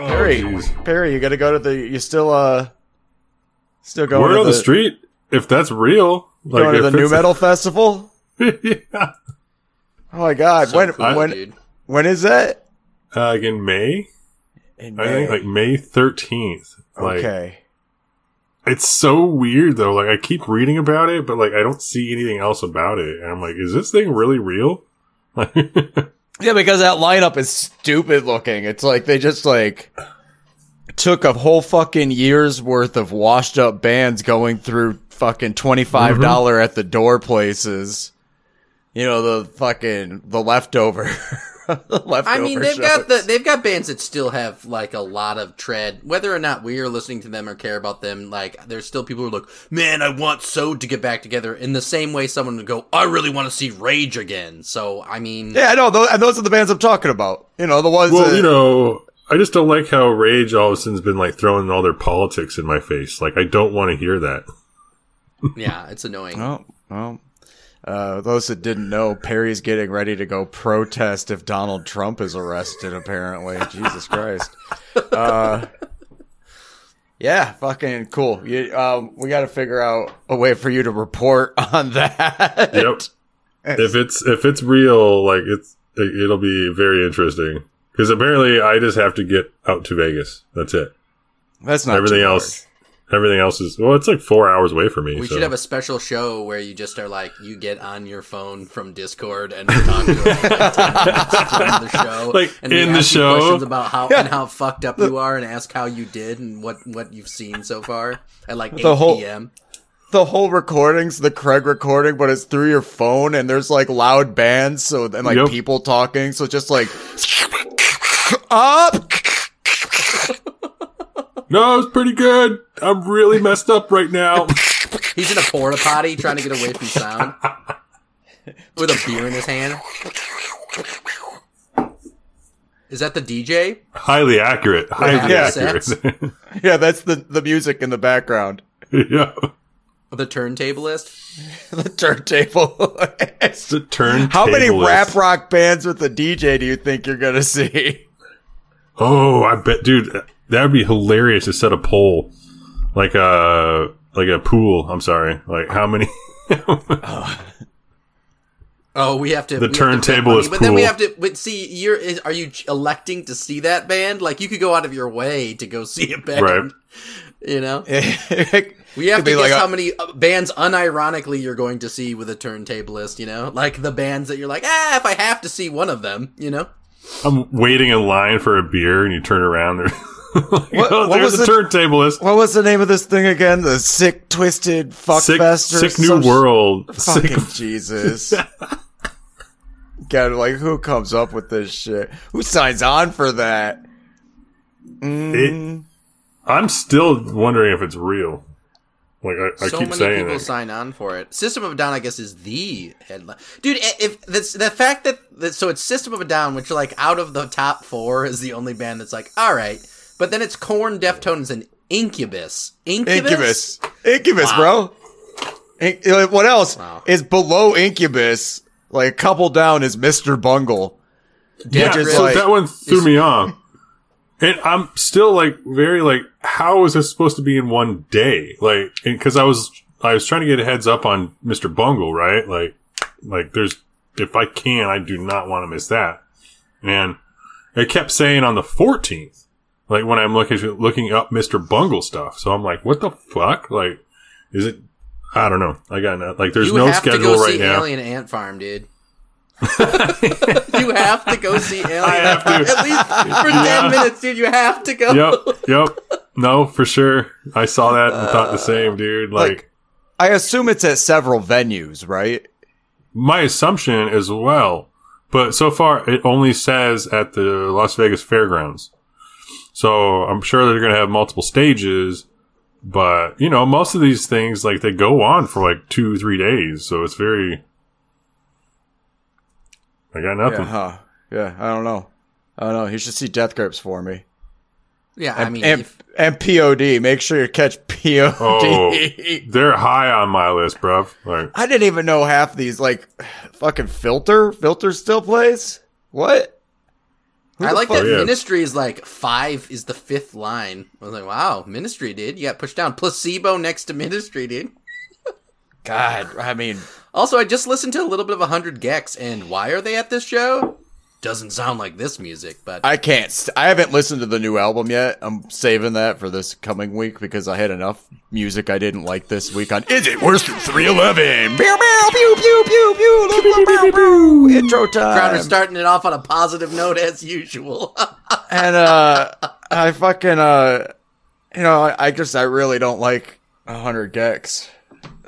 Perry, jeez. Perry, you got to go to the. You still uh, still going Word to on the, street. If that's real, like Going to the new it's- metal festival. yeah. Oh my god! So when cool, when dude. when is that? Uh, like in May, In I think like May thirteenth. Like okay. it's so weird though. Like I keep reading about it, but like I don't see anything else about it, and I'm like, is this thing really real? Yeah, because that lineup is stupid looking. It's like they just like took a whole fucking year's worth of washed up bands going through fucking twenty Mm-hmm. dollars at the door places. You know the fucking the leftover. the leftover I mean, they've got the they've got bands that still have like a lot of tread. Whether or not we are listening to them or care about them, like there's still people who look, like, "Man, I want So to get back together." In the same way, someone would go, "I really want to see Rage again." So, I mean, Yeah, I know. Those, and those are the bands I'm talking about. You know, the ones. well, that, you know, I just don't like how Rage all of a sudden's been like throwing all their politics in my face. Like I don't want to hear that. yeah, it's annoying. Oh, well. Uh, those that didn't know, Perry's getting ready to go protest if Donald Trump is arrested. Apparently, Jesus Christ. Uh, yeah, fucking cool. You, um, we got to figure out a way for you to report on that. Yep. if it's if it's real, like it's it- it'll be very interesting. Because apparently, I just have to get out to Vegas. That's it. That's not Everything else, everything else is well. It's like four hours away from me. We so. should have a special show where you just are like, you get on your phone from Discord and talk to us for like 10 minutes during the show, Like, and in the show? questions about how and how fucked up you are, and ask how you did and what what you've seen so far at like 8 The whole- p.m. the whole recording's the Craig recording, but it's through your phone, and there's like loud bands, so and like Yep. people talking, so just like up. No, it's pretty good. I'm really messed up right now. He's in a porta potty trying to get away from sound with a beer in his hand. Is that the DJ? Highly accurate. Highly Yeah. accurate. Yeah, that's the the music in the background. yeah. The turntablist? the turntable. It's the turn. How many rap rock bands with a DJ do you think you're gonna see? Oh, I bet, dude, that would be hilarious to set a poll, like a like a pool. I'm sorry, like how many? Oh, we have to. The we to turntable money, is But then we have to. But see, you're. Is, are you electing to see that band? Like you could go out of your way to go see a band. Right. You know, we we have to be guess like a- how many uh, bands, unironically, you're going to see with a turntablist. You know, like the bands that you're like, ah, if I have to see one of them, you know. I'm waiting in line for a beer, and you turn around. There, like, What- oh, what there's was a it? turntablist. What was the name of this thing again? The sick, twisted fuck Sick, fest sick new some sh- world. Sick, Fucking Jesus. God, like who comes up with this shit? Who signs on for that? Mm, I'm still wondering if it's real. Like I, I so keep many saying people it. sign on for it. System of a Down, I guess, is the headline. Dude, if this, the fact that, that so it's System of a Down, which like out of the top four is the only band that's like, all right, but then it's Korn, Deftones, and Incubus. Incubus. Incubus. Incubus, Wow. bro. In- what else Wow. is below Incubus? Like a couple down is Mr. Bungle. Yeah, Which is so like- that one threw me off. And I'm still like very like, how is this supposed to be in one day? Like, because I was I was trying to get a heads up on Mr. Bungle, right? Like, like there's if I can, I do not want to miss that. And it kept saying on the 14th, like when I'm looking looking up Mr. Bungle stuff. So I'm like, what the fuck? Like, is it? I don't know. I got no, like there's You no have to schedule go right see now. Alien Ant Farm, dude. you have to go see Alien. I have to. At least for Yeah. ten minutes, dude. You have to go. yep, yep. No, for sure. I saw that and thought the uh, same, dude. Like, Like- I assume it's at several venues, right? my assumption as well. But so far, it only says at the Las Vegas Fairgrounds. So I'm sure they're going to have multiple stages. But, you know, most of these things, like, they go on for like two, three days. So it's very. I got nothing. Yeah, huh? Yeah, I don't know. I don't know. You should see Death Grips for me. Yeah, I mean, and, if- and POD. Make sure you catch POD. Oh. They're high on my list, bruv. Like, I didn't even know half these. Like, fucking filter. Filter still plays. What? I like fuck- that yeah. Ministry is like five is the fifth line. I was like, wow, Ministry, dude. You got pushed down. Placebo next to Ministry, dude. God, I mean, Also, I just listened to a little bit of 100 gecs, and why are they at this show? Doesn't sound like this music, but I can't. St- I haven't listened to the new album yet. I'm saving that for this coming week because I had enough music I didn't like this week on. Is it worse than 311? Pew, pew, pew, pew, pew, pew, pew, pew, pew, pew. Intro time. Crowder starting it off on a positive note as usual. and uh I fucking uh you know, I, I just I really don't like 100 gecs.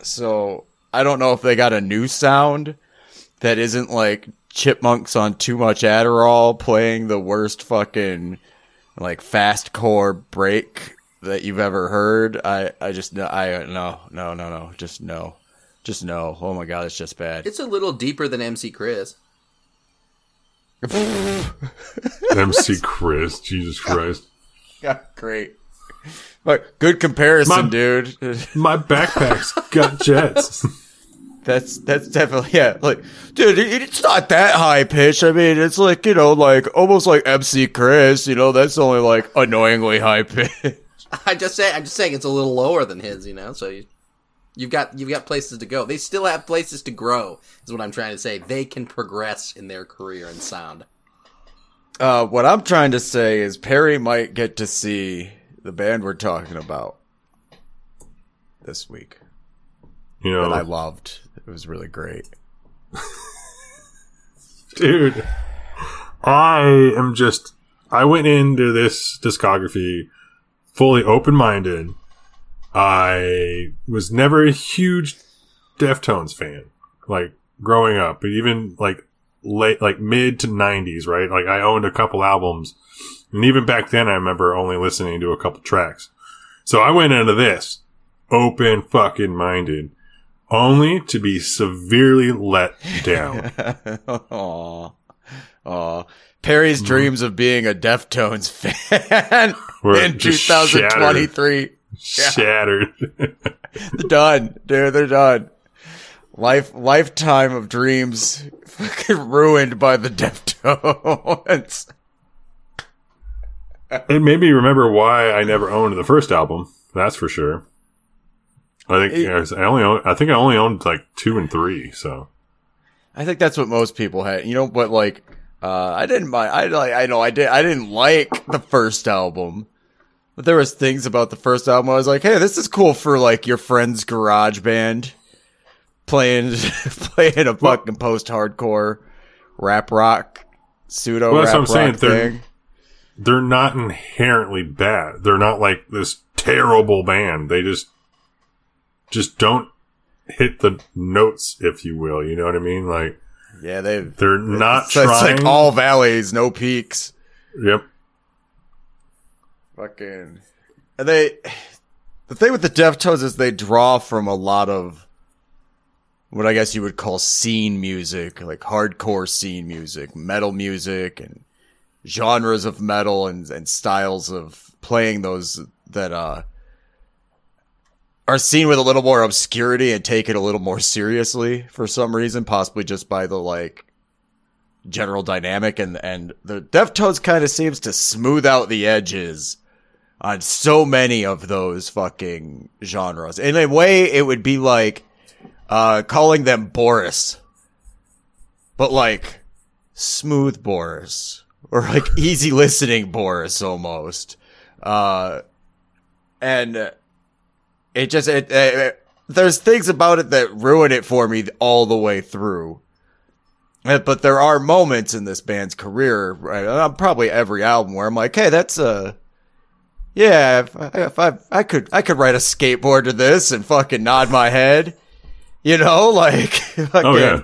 So I don't know if they got a new sound that isn't like chipmunks on too much Adderall playing the worst fucking like fast core break that you've ever heard. I I just no I no no no no just no. Just no. Oh my god, it's just bad. it's a little deeper than MC Chris. MC Chris, Jesus Christ. Yeah, great. But good comparison, My- dude. My backpack's got jets. That's that's definitely yeah. Like, dude, it- it's not that high pitch. I mean, it's like you know, like almost like MC Chris. You know, that's only like annoyingly high pitch. I just say I'm just saying it's a little lower than his, you know. So you, you've got you've got places to go. They still have places to grow. Is what I'm trying to say. They can progress in their career and sound. Uh, what I'm trying to say is Perry might get to see the band we're talking about this week You that I loved. It was really great. dude, I am just. I went into this discography fully open minded. I was never a huge Deftones fan, like growing up, but even like late, like mid to '90s, right? Like I owned a couple albums, and even back then, I remember only listening to a couple tracks. So I went into this open fucking minded, only to be severely let down. Aw. Aw. Perry's mm-hmm. dreams of being a Deftones fan in 2023. Shattered. They're done, dude. They're done. Life, lifetime of dreams, fucking ruined by the Deftones. it made me remember why I never owned the first album. That's for sure. I think It- I only own, I think I only owned like two and three. So I think that's what most people had. You know, but like, uh, I didn't mind. I like. I know I did. I didn't like the first album, but there was things about the first album. I was like, hey, this is cool for like your friend's garage band playing playing a fucking post hardcore rap rock pseudo Well, that's rap what I'm saying. They're- thing. they're not inherently bad. They're not like this terrible band. They just just don't hit the notes, if you will. You know what I mean? Like Yeah, they. they're not trying. like all valleys, no peaks. yep. Fucking. And they. The thing with the Deftones is they draw from a lot of what I guess you would call scene music, like hardcore scene music, metal music, and genres of metal and, and styles of playing those that uh are seen with a little more obscurity and taken a little more seriously for some reason, possibly just by the like general dynamic and and the Deftones kind of seems to smooth out the edges on so many of those fucking genres. In a way, it would be like uh calling them Boris, but like smooth Boris or like easy listening Boris almost. Uh, and it just it, it, there's things about it that ruin it for me all the way through. Uh, But there are moments in this band's career, right, uh, probably every album, where I'm like, "Hey, that's a yeah, if I, if I I could I could ride a skateboard to this and fucking nod my head, you know, like fucking, Oh yeah.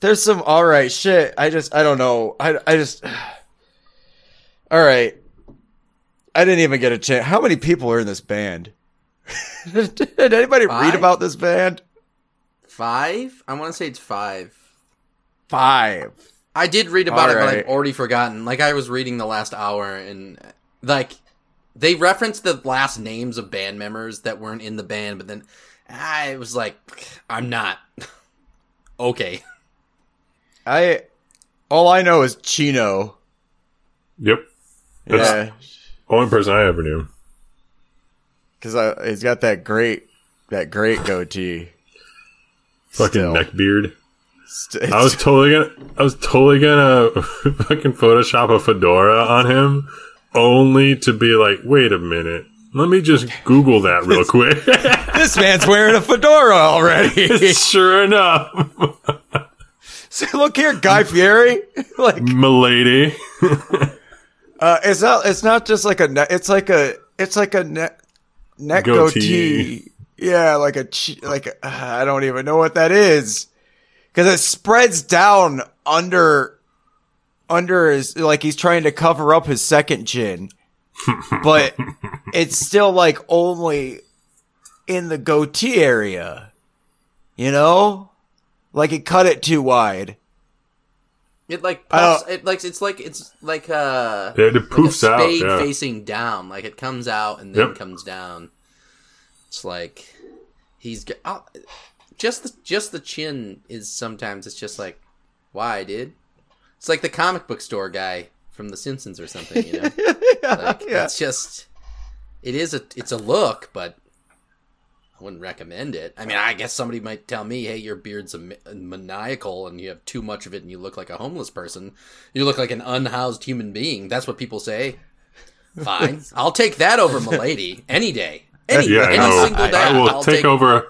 there's some all right shit. I just I don't know. I I just all right. I didn't even get a chance. How many people are in this band? Did anybody read about this band? Five? I want to say it's five. Five. I did read about it, but I've already forgotten. Like I was reading the last hour, and like they referenced the last names of band members that weren't in the band, but then ah, I was like, I'm not. okay. I all I know is Chino Yep. That's Yeah, the only person I ever knew. Because he's got that great that great goatee. Fucking neck beard. St- I was totally gonna, I was totally gonna fucking Photoshop a fedora on him, only to be like, wait a minute, let me just Google that real quick. this man's wearing a fedora already. sure enough, so look here, Guy Fieri. like, milady. uh, it's not. It's not just like a. It's like a. It's like a neck goatee. Goatee. Yeah, like a. Like a, I don't even know what that is, because it spreads down under. Under his like he's trying to cover up his second chin, but it's still like only in the goatee area. You know, like it cut it too wide. It like I puffs, it like it's like it's like uh Yeah, it like a poofs out. spade Yeah. facing down. Like it comes out and then Yep. comes down. It's like he's g- uh, just the just the chin is sometimes it's just like why, dude? It's like the comic book store guy from The Simpsons or something. You know, like, yeah. it's just it is a it's a look, but I wouldn't recommend it. I mean, I guess somebody might tell me, "Hey, your beard's a ma- maniacal, and you have too much of it, and you look like a homeless person. You look like an unhoused human being." That's what people say. Fine, I'll take that over Milady any day, any Yeah, any no, single day. I will I'll take, over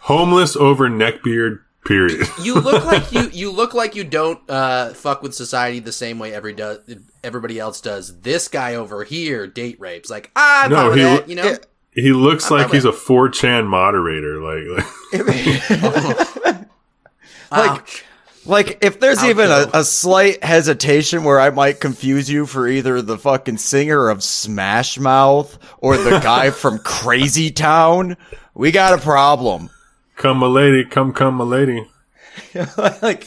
homeless over neckbeard. Period. You look like you you look like you don't uh, fuck with society the same way every does everybody else does. This guy over here date rapes. Like ah, I'm No, he that, you know. He looks I'm like not he's a 4chan moderator. Like, like Ouch. Like, if there's Outro. even a, a slight hesitation where I might confuse you for either the fucking singer of Smash Mouth or the guy from Crazy Town, we got a problem. come my lady, come come my lady. like,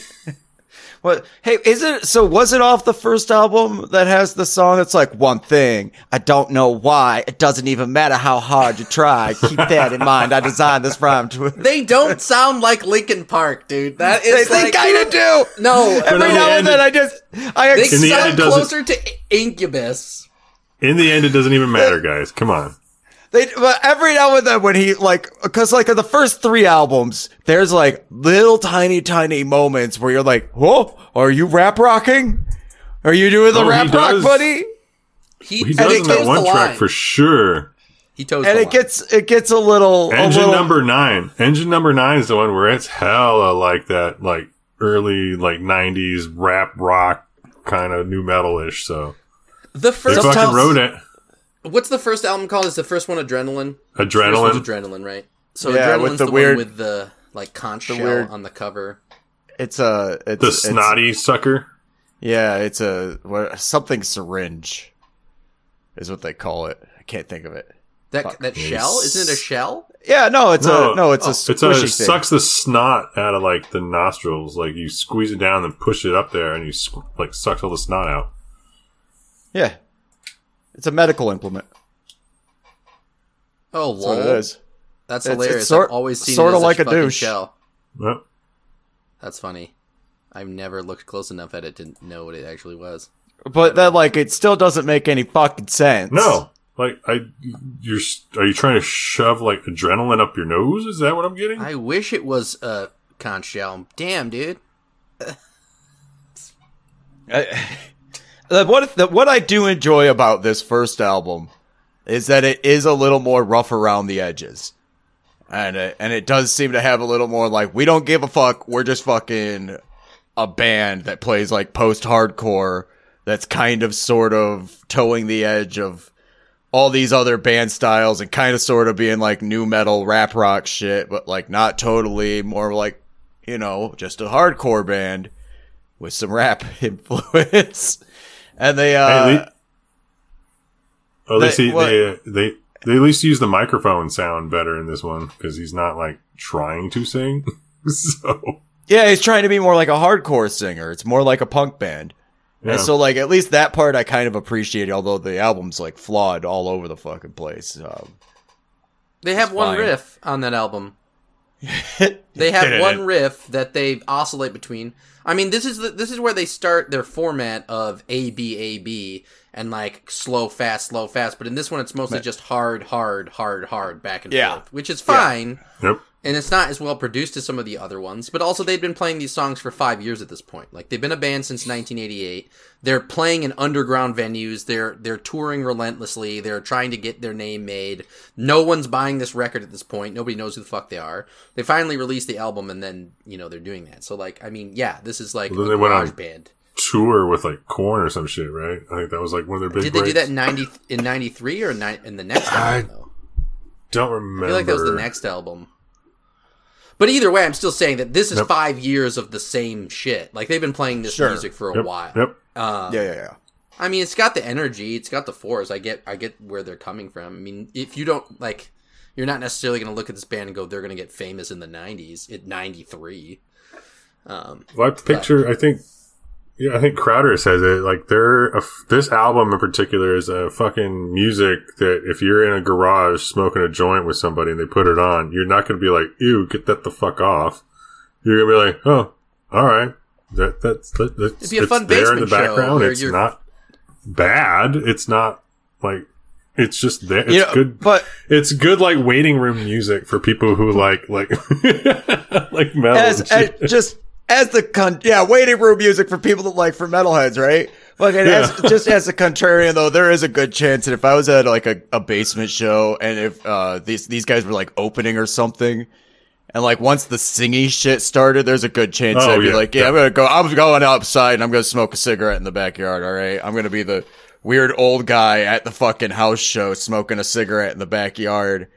what? Hey, is it so? Was it off the first album that has the song It's like one thing? I don't know why. It doesn't even matter how hard you try. Keep that in mind. I designed this rhyme to. They don't sound like Linkin Park, dude. That is. They, is they like kind of do. no. But Every in the now and then, I just I They ex- In the sound it closer to Incubus. In the end, it doesn't even matter, guys. Come on. They, but every now and then when he like, cause like in the first three albums, there's like little tiny, tiny moments where you're like, whoa, are you rap rocking? Are you doing the Oh, he rap rock, does. buddy? He, He he does in that one track line. for sure. He toes And the it line. gets, it gets a little, a Engine little- number nine. Engine number nine is the one where it's hella like that, like early like '90s rap rock kind of nu metal-ish. So the they first. fucking Sometimes- wrote it. What's the first album called? Is the first one Adrenaline? Adrenaline. Adrenaline, right? So Yeah, Adrenaline's with the the, weird- one with the like conch shell weird- on the cover. it's a, it's, the it's- snotty sucker. yeah, it's a, what, something syringe is what they call it. I can't think of it. That Fuck. that shell isn't it a shell? Yeah, no, it's No. a, no, it's a oh. It's a it thing. sucks the snot out of like the nostrils. Like you squeeze it down and push it up there, and you squ- like sucks all the snot out. Yeah. It's a medical implement. Oh, That's what it lol. is. That's It's- it's hilarious. sort- I've always seen sorta it as like a fucking douche. shell. Yep. That's funny. I've never looked close enough at it to know what it actually was. But that, like, it still doesn't make any fucking sense. No, like I, you're are you trying to shove like adrenaline up your nose? Is that what I'm getting? I wish it was a conch shell. Damn, dude. I- what the, what I do enjoy about this first album is that it is a little more rough around the edges, and it, and it does seem to have a little more like we don't give a fuck. We're just fucking a band that plays like post hardcore. That's kind of sort of towing the edge of all these other band styles and kind of sort of being like nu metal rap rock shit, but like not totally more like you know just a hardcore band with some rap influence. And they, uh, Hey, they- oh, they they- see they, uh, they they at least use the microphone sound better in this one because he's not like trying to sing. so yeah, he's trying to be more like a hardcore singer. It's more like a punk band. yeah. And so, like, at least that part I kind of appreciate, although the album's like flawed all over the fucking place. Um, They have one fine. riff on that album. Yeah, They have one riff that they oscillate between. I mean, this is the, this is where they start their format of A B A B and like slow fast slow fast. But in this one, it's mostly just hard hard hard hard back and Yeah. forth, which is fine. Yep. And it's not as well produced as some of the other ones, but also they've been playing these songs for five years at this point. Like they've been a band since 1988. They're playing in underground venues. They're they're touring relentlessly. They're trying to get their name made. No one's buying this record at this point. Nobody knows who the fuck they are. They finally released the album, and then you know they're doing that. So like, I mean, yeah, this is like Well, a they went on- band. Tour with like Korn or some shit, right? I think that was like one of their big. Did they do that in ninety in ninety three or ni- in the next I album? Though? Don't remember. I feel like that was the next album. But either way, I'm still saying that this is Yep. five years of the same shit. Like they've been playing this Sure. music for a Yep. while. Yep. Uh, Yeah, yeah, yeah. I mean, it's got the energy, it's got the force. I get, I get where they're coming from. I mean, if you don't like, you're not necessarily going to look at this band and go, they're going to get famous in the '90s at '93. Um, Well, I picture. I think. Yeah, I think Crowder says it. Like, they're a this album in particular is a fucking music that if you're in a garage smoking a joint with somebody and they put it on, you're not going to be like, "Ew, get that the fuck off." You're gonna be like, "Oh, all right, that that's that, that's It'd be a it's fun there in the background. It's you're- not bad. It's not like it's just there. It's You know, good, but it's good like waiting room music for people who like like like metal. as, as just as the con- yeah waiting room music for people that like for metalheads, right? Fucking as, just as a contrarian though, there is a good chance that if I was at like a, a basement show and if uh these these guys were like opening or something. And like once the singing shit started, there's a good chance Oh, I'd be yeah, like, yeah, I'm gonna go. I'm going outside and I'm gonna smoke a cigarette in the backyard. All right, I'm gonna be the weird old guy at the fucking house show smoking a cigarette in the backyard.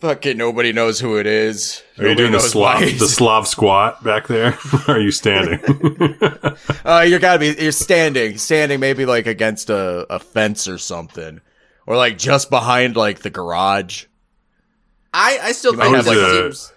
Fucking nobody knows who it is. Are you doing the Slav the Slav squat back there? Or are you standing? Uh, you gotta be. You're standing, standing, maybe like against a, a fence or something, or like just behind like the garage. I, I still might think have, this like, a- seems.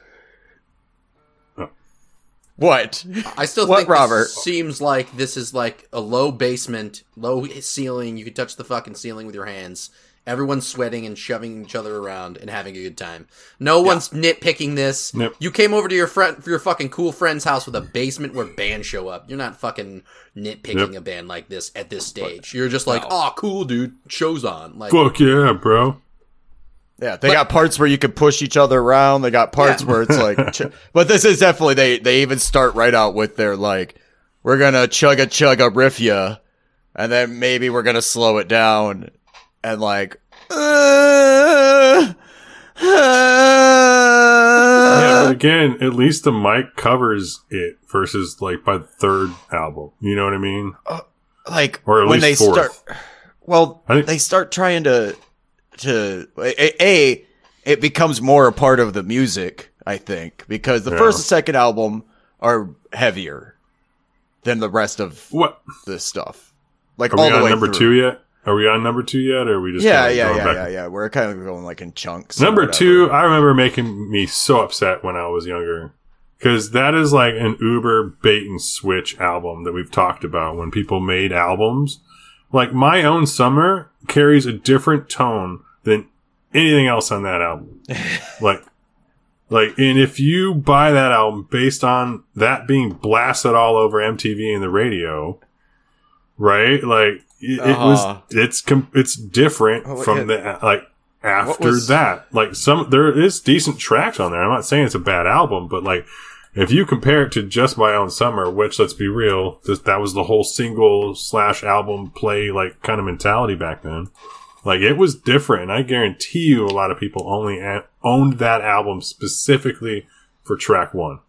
What? I still What, think this Robert? seems like this is like a low basement, low ceiling. You can touch the fucking ceiling with your hands. Everyone's sweating and shoving each other around and having a good time. No one's nitpicking this. Nope. You came over to your friend, your fucking cool friend's house with a basement where bands show up. You're not fucking nitpicking Yep. a band like this at this stage. You're just like, oh, cool, dude. Show's on. Like, Fuck yeah, bro. Yeah, they But- got parts where you can push each other around. They got parts Yeah. where it's like, ch- but this is definitely they. They even start right out with their like, we're gonna chug a chug a riff ya, and then maybe we're gonna slow it down, and like, uh, Yeah, uh, but again, at least the mic covers it versus like by the third album. You know what I mean? like Or at when they fourth. start. Well, think- they start trying to to a, a it becomes more a part of the music. I think because the Yeah. first and second album are heavier than the rest of What this stuff. Like are all we the on way number through. two yet? Are we on number two yet? Or are we just Yeah, yeah, yeah, back? yeah, yeah. We're kind of going like in chunks. Number two, I remember making me so upset when I was younger. Because that is like an uber bait and switch album that we've talked about when people made albums. Like My Own Summer carries a different tone than anything else on that album. like, like, and if you buy that album based on that being blasted all over MTV and the radio, right? Like, it, it Uh-huh. was, it's, com- it's different Oh, from yeah. the, like, after was- that. Like, some, there is decent tracks on there. I'm not saying it's a bad album, but like, if you compare it to just my own summer, which let's be real, this, that was the whole single slash album play, like, kind of mentality back then. Like, it was different. And I guarantee you a lot of people only a- owned that album specifically for track one.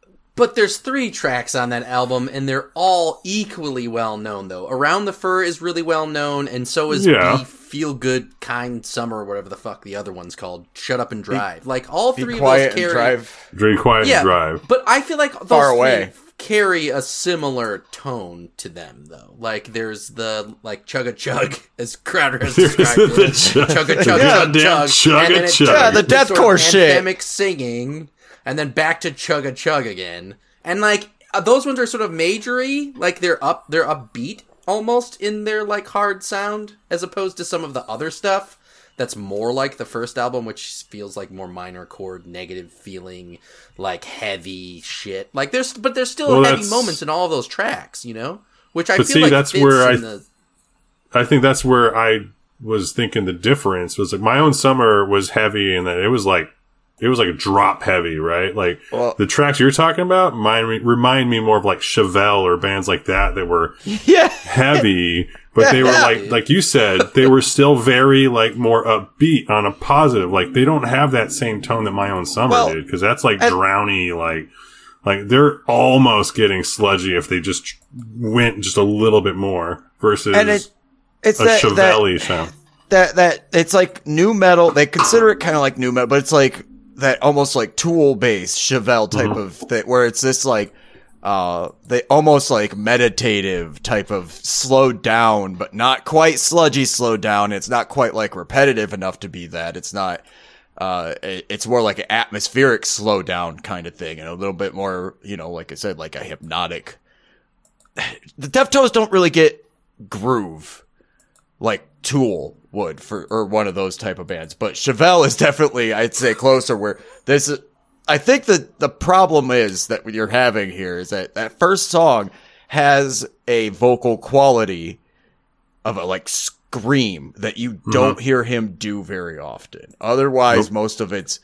But there's three tracks on that album, and they're all equally well known, though. Around the Fur is really well known, and so is Yeah. Be Feel Good, Kind Summer, whatever the fuck the other one's called. Shut Up and Drive. like, all Be three quiet of those carry. drive. Very quiet Yeah, and drive. but I feel like those Far three away. carry a similar tone to them, though. Like, there's the, like, chug a chug, as Crowder has described it. chug- Chug a chug, Yeah, chug, damn chug. chug a chug. Yeah, the deathcore shit. anthemic singing, and then back to chug a chug again. And like uh, those ones are sort of majory, like they're up, they're upbeat almost in their like hard sound, as opposed to some of the other stuff that's more like the first album, which feels like more minor chord, negative feeling, like heavy shit. Like there's, but there's still Well, heavy moments in all of those tracks, you know. Which I But feel see, like that's where I- the, I think that's where I was thinking the difference was like my own summer was heavy and that it was like it was like a drop heavy, right? Like Well- the tracks you're talking about mine remind me more of like Chevelle or bands like that that were Yeah. heavy, but they were like like you said, they were still very like more upbeat on a positive. Like they don't have that same tone that my own summer Well, did because that's like and- drowny like like they're almost getting sludgy if they just went just a little bit more versus And it, it's a that, that, Chevelle sound. that that it's like nu metal. They consider it kind of like nu metal, but it's like that almost like tool based Chevelle type of thing, where it's this like uh they almost like meditative type of slowed down, but not quite sludgy slowed down. It's not quite like repetitive enough to be that. It's not. Uh, it's more like an atmospheric slow down kind of thing, and a little bit more, you know, like I said, like a hypnotic. The Deftones don't really get groove like Tool would for or one of those type of bands. But Chevelle is definitely I'd say closer where this is I think that the problem is that you're having here is that that first song has a vocal quality of a like scream that you mm-hmm. don't hear him do very often. Otherwise, most of it's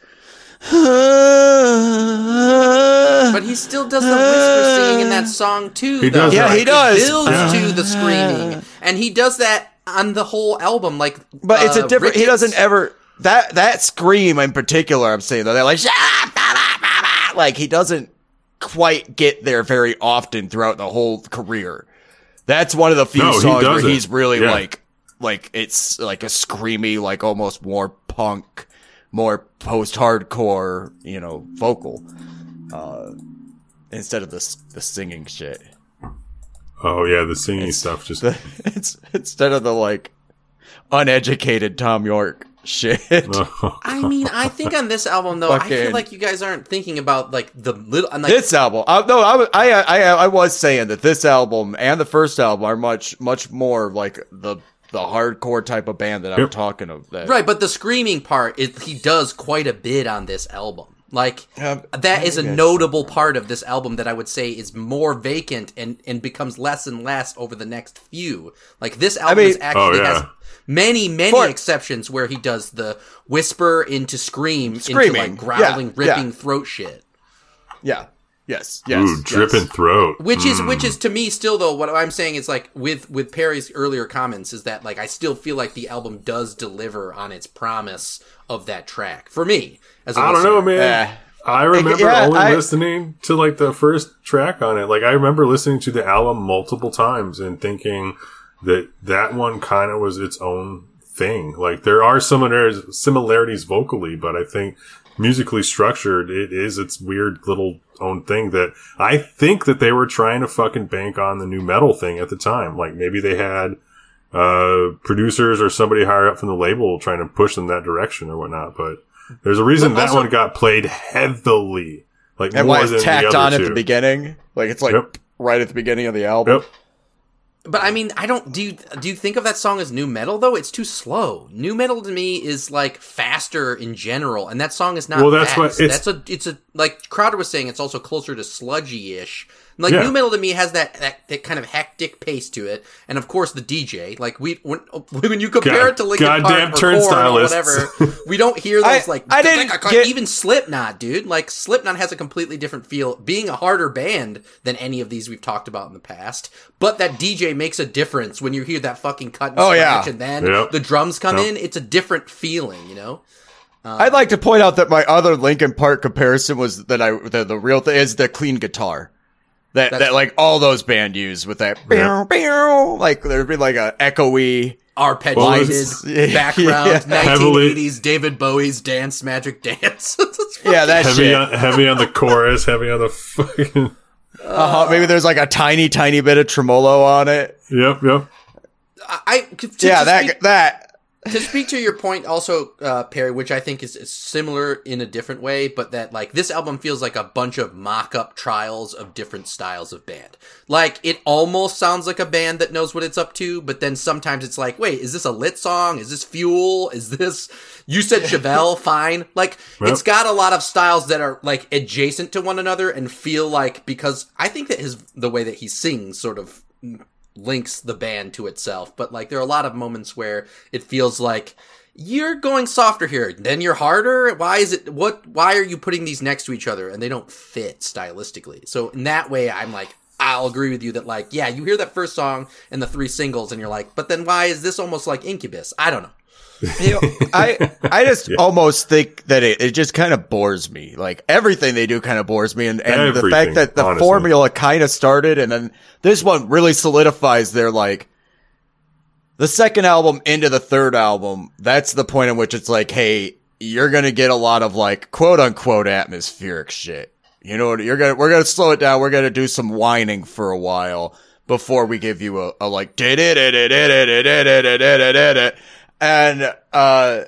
but he still does the whisper singing in that song too. He though. does Yeah, that. he does. builds to the screaming, and he does that on the whole album. Like, But it's a uh, different. He doesn't ever that that scream in particular. I'm saying though, they're like like he doesn't quite get there very often throughout the whole career. That's one of the few No, he songs where he's really Yeah. like like it's like a screamy, like almost more punk, more post hardcore, you know, vocal. Uh, instead of the the singing shit. Oh yeah, the singing stuff just The, it's instead of the like uneducated Thom Yorke shit. I mean, I think on this album though, I feel like you guys aren't thinking about like the little. and, Like, this album, uh, no, I, was- I, I, I was saying that this album and the first album are much, much more like the the hardcore type of band that I'm Yep. talking of. That, Right, but the screaming part, is, he does quite a bit on this album. Like Um, that is a maybe I notable part of this album that I would say is more vacant and and becomes less and less over the next few. Like this album mean- is actually Oh, yeah. has many many For- exceptions where he does the whisper into scream into Screaming, like growling, yeah, ripping yeah. throat shit. Yeah. Yes. Yes. ooh yes. dripping throat. Which is Mm. which is to me still though what I'm saying is like with with Perry's earlier comments is that like I still feel like the album does deliver on its promise of that track for me as a I don't know, man. Eh. I remember Yeah, only I- listening to like the first track on it. Like I remember listening to the album multiple times and thinking that that one kind of was its own thing. Like there are similarities, similarities vocally, but I think musically structured, it is its weird little own thing that I think that they were trying to fucking bank on the nu metal thing at the time. Like maybe they had uh, producers or somebody higher up from the label trying to push them that direction or whatnot. But there's a reason But that also- one got played heavily, like And more why than it's tacked the on other at the beginning? Like it's like Yep. right at the beginning of the album. Yep. But I mean, I don't do you do you think of that song as nu metal though? It's too slow. Nu metal to me is like faster in general, and that song is not. Well, that's fast. what- it's- that's a it's a like Crowder was saying. It's also closer to sludgy ish. Like Yeah. nu metal to me has that, that that kind of hectic pace to it, and of course the DJ. Like we when, when you compare God- it to Linkin goddamn Park or Korn or whatever, we don't hear those I- like I didn't get- even Slipknot, dude. Like Slipknot has a completely different feel, being a harder band than any of these we've talked about in the past. But that DJ makes a difference when you hear that fucking cut and Oh, scratch, yeah. and then Yep. the drums come Yep. in. It's a different feeling, you know. Um, I'd like to point out that my other Linkin Park comparison was that I the, the real thing is the clean guitar. That That's- that like all those band use with that Yeah. like there'd be like a echoey Arpeggiated it's- background, yeah. Heavily- 1980s David Bowie's dance, magic dance. Yeah that Heavy shit. on, heavy on the chorus, heavy on the fucking. uh-huh. Maybe there's like a tiny tiny bit of tremolo on it. Yep, yep. I to yeah, that be- that to speak to your point also uh, perry which i think is, is similar in a different way but that like this album feels like a bunch of mock-up trials of different styles of band. Like it almost sounds like a band that knows what it's up to but then sometimes it's like wait is this a lit song? Is this fuel? Is this you said chevelle fine. Like it's got a lot of styles that are like adjacent to one another and feel like because i think that his the way that he sings sort of links the band to itself but like there are a lot of moments where it feels like you're going softer here then you're harder? Why is it what why are you putting these next to each other? And they don't fit stylistically. So in that way i'm like i'll agree with you that like yeah you hear that first song and the three singles and you're like but then why is this almost like incubus? I don't know You know, I I just almost think that it, it just kind of bores me. Like everything they do kind of bores me, and, and the fact that the honestly. formula kind of started, and then this one really solidifies their like the second album into the third album. That's the point in which it's like, hey, you're gonna get a lot of like quote unquote atmospheric shit. You know, you're gonna we're gonna slow it down. We're gonna do some whining for a while before we give you a, a like and uh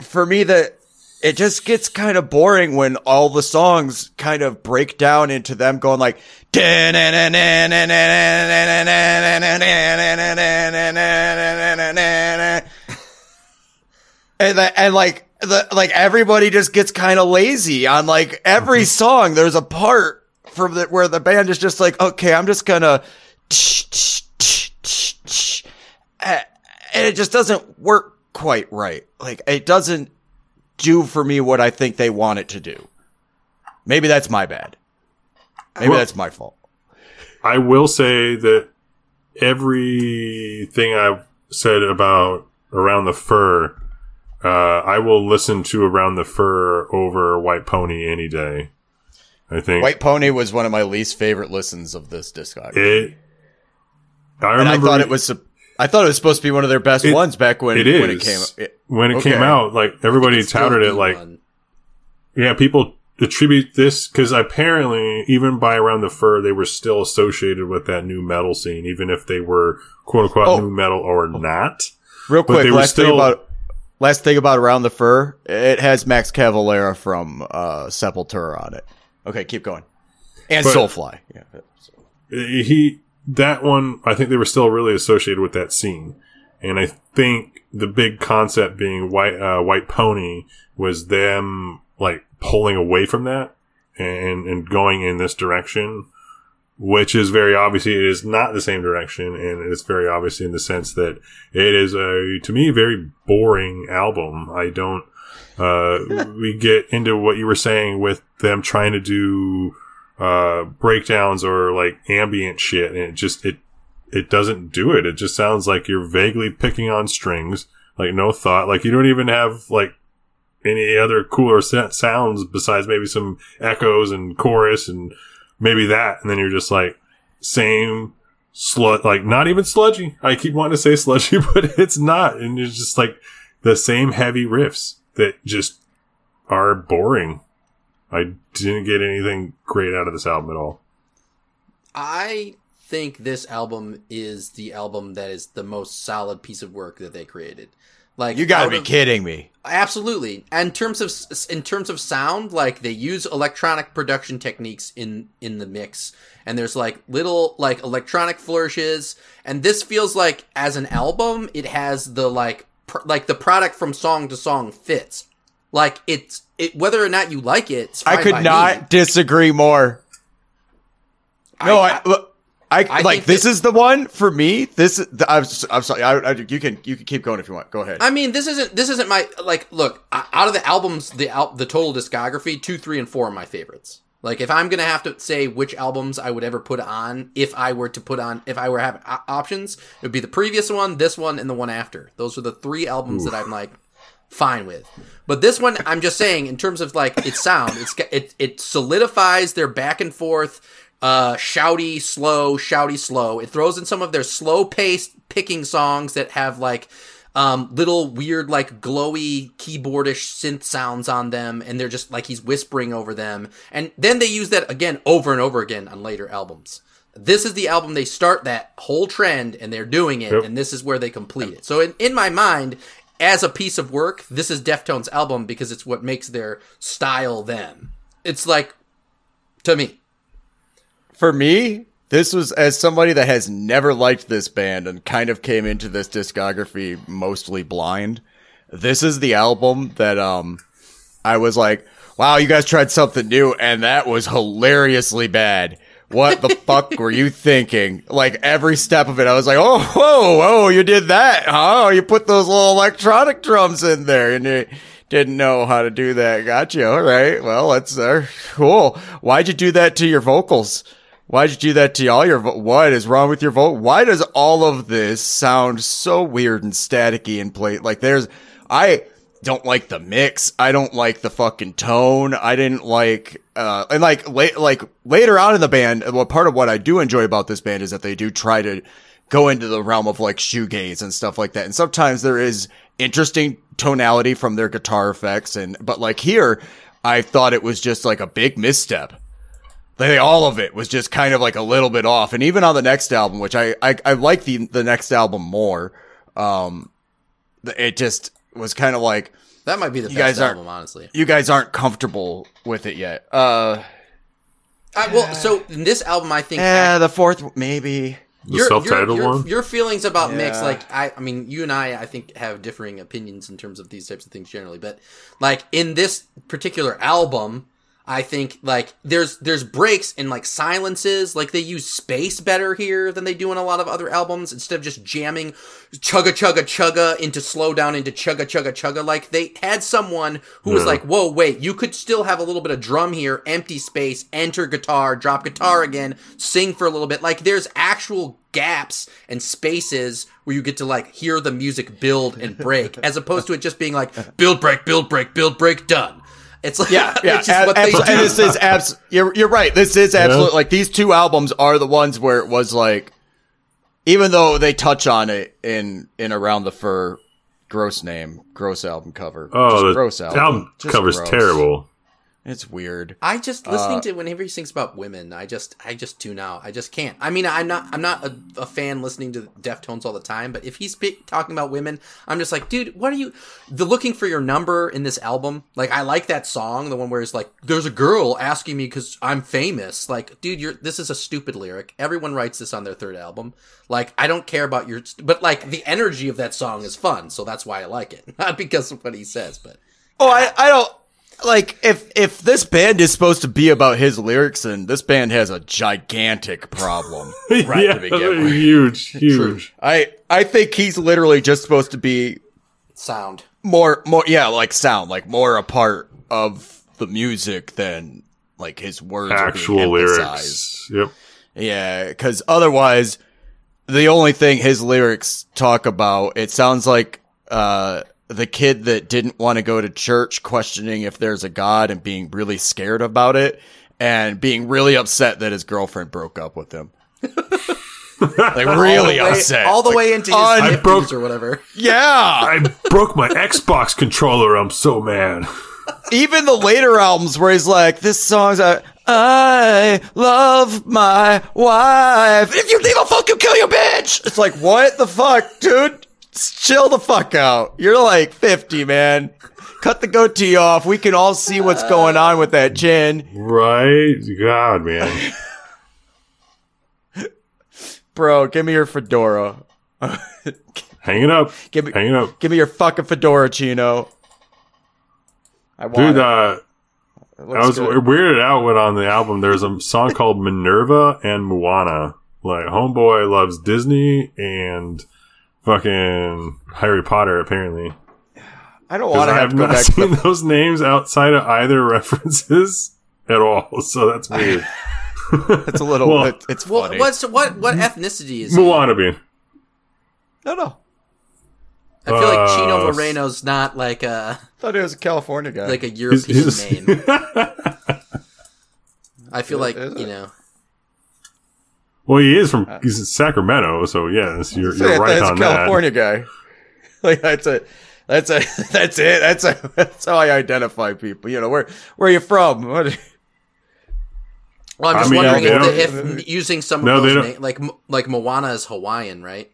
for me that it just gets kind of boring when all the songs kind of break down into them going like and the, and like the like everybody just gets kind of lazy on like every song. There's a part from the where the band is just like okay I'm just gonna and it just doesn't work quite right. Like it doesn't do for me what I think they want it to do. Maybe that's my bad. Maybe Well- that's my fault. I will say that everything I've said about Around the Fur, uh, I will listen to Around the Fur over White Pony any day. I think White Pony was one of my least favorite listens of this discography. it. I and I thought it was sup- I thought it was supposed to be one of their best It- ones back when it when it is. came it, when it came out. Like everybody It's touted it. Like one. yeah, people attribute this because apparently even by Around the Fur they were still associated with that nu metal scene, even if they were quote unquote Oh. nu metal or not. real quick they were last thing about last thing about Around the Fur, it has Max Cavalera from uh Sepultura on it. Okay, keep going. And But- Soulfly. Yeah. he that one i think they were still really associated with that scene. And i think the big concept being white uh, white pony was them like pulling away from that and and going in this direction which is very obviously it is not the same direction and it's very obvious in the sense that it is a to me very boring album. I don't uh we get into what you were saying with them trying to do uh breakdowns or like ambient shit and it just it it doesn't do it. It just sounds like you're vaguely picking on strings like no thought like you don't even have like any other cooler sounds besides maybe some echoes and chorus and maybe that and then you're just like same slut like not even sludgy. I keep wanting to say sludgy but it's not and it's just like the same heavy riffs that just are boring i didn't get anything great out of this album at all I think this album is the album that is the most solid piece of work that they created. Like You gotta be of- kidding me. Absolutely. And in terms of in terms of sound, like they use electronic production techniques in in the mix, and there's like little like electronic flourishes, and this feels like as an album, it has the like pr- like the product from song to song fits. Like it's it whether or not you like it. I could not me. disagree more. No, I, look, I, I like this that- is the one for me. This the, I'm, I'm sorry. I, I, you can you can keep going if you want. Go ahead. I mean, this isn't this isn't my like. Look, out of the albums, the al- the total discography, two, three, and four are my favorites. Like, if I'm gonna have to say which albums I would ever put on, if I were to put on, if I were having options, it would be the previous one, this one, and the one after. Those are the three albums that I'm like fine with. But this one, I'm just saying, in terms of like its sound, it's it it solidifies their back and forth, uh, shouty, slow, shouty, slow. It throws in some of their slow paced picking songs that have like um, little weird, like glowy keyboardish synth sounds on them, and they're just like he's whispering over them. And then they use that again over and over again on later albums. This is the album they start that whole trend, and they're doing it, Yep. and this is where they complete it. So in, in my mind, as a piece of work, this is Deftones' album because it's what makes their style them. It's like to me. For me, this was as somebody that has never liked this band and kind of came into this discography mostly blind. This is the album that um I was like, "Wow, you guys tried something new and that was hilariously bad." What the fuck were you thinking? Like every step of it, I was like, "Oh, whoa, whoa, you did that? Oh, you put those little electronic drums in there and you didn't know how to do that. Gotcha. All right. Well, that's uh, cool. Why'd you do that to your vocals?" Why'd you do that to all your, vo- what is wrong with your vote? Why does all of this sound so weird and staticky and play, like there's, I don't like the mix. I don't like the fucking tone. I didn't like, uh, and like, late, like later on in the band, well, part of what I do enjoy about this band is that they do try to go into the realm of like shoegaze and stuff like that. And sometimes there is interesting tonality from their guitar effects. And, but like here, I thought it was just like a big misstep like all of it was just kind of like a little bit off. And even on the next album, which I, I, I like the, the next album more, um, it just was kind of like, That might be the You best guys aren't- album, honestly. you guys aren't comfortable with it yet. Uh, I, well, so in this album, I think yeah, the fourth, maybe. The your, self-titled your, your, one. Your feelings about mix, like I, I mean, you and I, I think have differing opinions in terms of these types of things generally. But like in this particular album, I think like there's there's breaks and like silences. Like they use space better here than they do in a lot of other albums. Instead of just jamming chugga chugga chugga into slow down into chugga chugga chugga. Like they had someone who was Yeah. like, whoa, wait, you could still have a little bit of drum here, empty space, enter guitar, drop guitar hmm. again, sing for a little bit. Like there's actual gaps and spaces where you get to like hear the music build and break, as opposed to it just being like build break, build break, build break, done. It's like Yeah, yeah. it's just ab- what they abso- do. and this is abs. You're you're right. This is absolutely like these two albums are the ones where it was like, even though they touch on it in in around the fur, gross name, gross album cover. Oh, Just the gross album. album Just cover's gross. terrible. It's weird. I just listening Uh, to whenever he sings about women, I just I just tune out. I just can't. I mean, I'm not I'm not a, a fan listening to Deftones all the time, but if he's be- talking about women, I'm just like, dude, what are you? The looking for your number in this album, like I like that song, the one where it's like, there's a girl asking me because I'm famous. Like, dude, you're this is a stupid lyric. Everyone writes this on their third album. Like, I don't care about your, but like the energy of that song is fun, so that's why I like it, not because of what he says, but. Oh, I I don't like if if this band is supposed to be about his lyrics, then this band has a gigantic problem. Right yeah, to begin with. huge, huge. I I think he's literally just supposed to be Sound. more more yeah like sound like more a part of the music than like his words Actual lyrics. Yep. Yeah, because otherwise, the only thing his lyrics talk about, it sounds like uh, the kid that didn't want to go to church, questioning if there's a God and being really scared about it, and being really upset that his girlfriend broke up with him. like really all the way, upset, all the Like, way into his un- 50s broke- or whatever. Yeah, I broke my Xbox controller. I'm so mad. even the later albums where he's like, "This song's a." I love my wife. If you leave a fuck, you kill your bitch. It's like, what the fuck, dude? Chill the fuck out. You're like 50, man. Cut the goatee off. We can all see what's going on with that chin. Right? God, man. Bro, give me your fedora. Hang it up. Give me, Hang it up. give me your fucking fedora, Chino. I want Dude, it. uh, It I was good. weirded out when on the album there's a song called Minerva and Moana. Like Homeboy loves Disney and fucking Harry Potter apparently. I don't 'Cause want to have have go not back to seen the those names outside of either references at all. So that's weird. It's a little. Well- it, it's Well, funny. what's what what ethnicity is he? Moana being. No, no. I feel like Uh, Chino Moreno's not like a thought he was a California guy. like a European he's- name. I feel like you know. Well, he is from he's in Sacramento, so yes, you're, Say you're right that's on a California guy. Like that's a, that's a, that's it. That's a, that's how I identify people. You know, where where are you from? What? Well, I'm I just mean, wondering if, the, if using some No, of those don't- like like Moana is Hawaiian, right?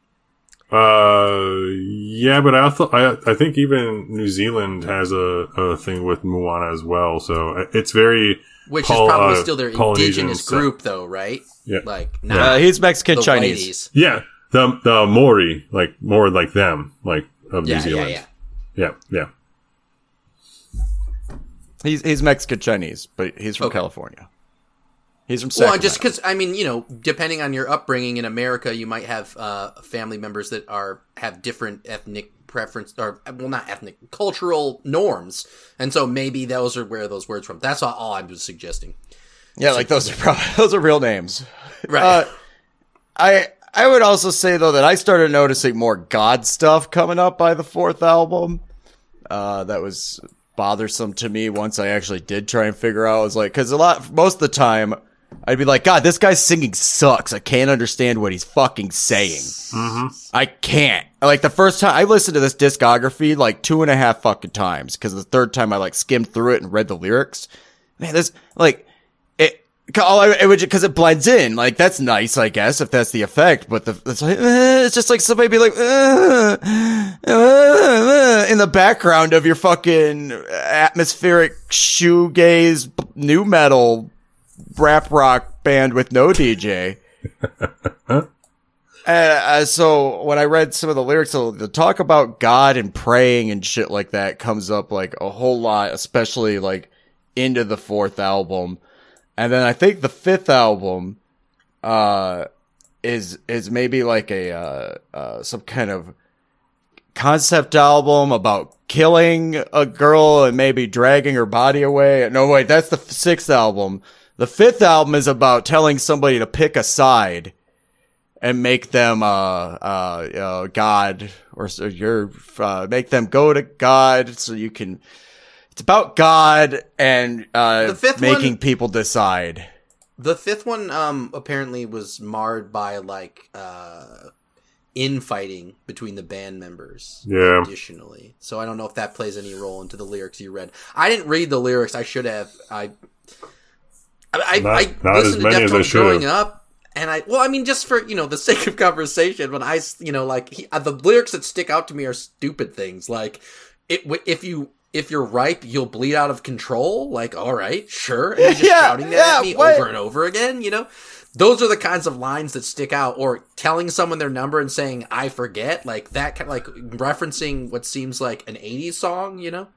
Uh, yeah, but I also I I think even New Zealand has a, a thing with Moana as well. So it's very Which Pol- is probably uh, still their Polynesian indigenous stuff. group, though, right? Yeah. Like, Uh, not he's Mexican Chinese. whiteys. yeah the the Maori like more like them like of Yeah, New Zealand. yeah, yeah. yeah, yeah. He's he's Mexican Chinese, but he's from Okay. California. He's from Well, Sacramento. just because I mean, you know, depending on your upbringing in America, you might have uh, family members that are have different ethnic preference or well, not ethnic, cultural norms, and so maybe those are where those words from. That's all, all I was suggesting. yeah, like those are probably those are real names. Right. Uh, I I would also say though that I started noticing more God stuff coming up by the fourth album. Uh, that was bothersome to me once I actually did try and figure out. I was like, because a lot most of the time. I'd be like, God, this guy's singing sucks. I can't understand what he's fucking saying. I can't. Like the first time I listened to this discography like two and a half fucking times because the third time I like skimmed through it and read the lyrics. Man, this like it. All I, it would because it blends in. Like that's nice, I guess, if that's the effect. But the it's like eh, it's just like somebody be like uh, uh, uh, in the background of your fucking atmospheric shoegaze nu metal rap rock band with no DJ. And uh, so when I read some of the lyrics, the talk about God and praying and shit like that comes up like a whole lot, especially like into the fourth album. And then I think the fifth album, uh, is, is maybe like a, uh, uh, some kind of concept album about killing a girl and maybe dragging her body away. No, wait, that's the sixth album. The fifth album is about telling somebody to pick a side and make them uh uh, uh God or so you're uh, make them go to God so you can. It's about God and uh The fifth making one- people decide. The fifth one um apparently was marred by like uh infighting between the band members. Yeah. Additionally, so I don't know if that plays any role into the lyrics you read. I didn't read the lyrics. I should have. I I, I, Not- I not listened to many as Deftones should growing have. up, and I well, I mean, just for you know the sake of conversation, when I you know like he, uh, the lyrics that stick out to me are stupid things like it if you. If you're ripe, you'll bleed out of control. Like, all right, sure. And you're just Yeah, shouting that yeah, at me what? over and over again. You know, those are the kinds of lines that stick out. Or telling someone their number and saying "I forget," like that, kind like referencing what seems like an '80s song. You know,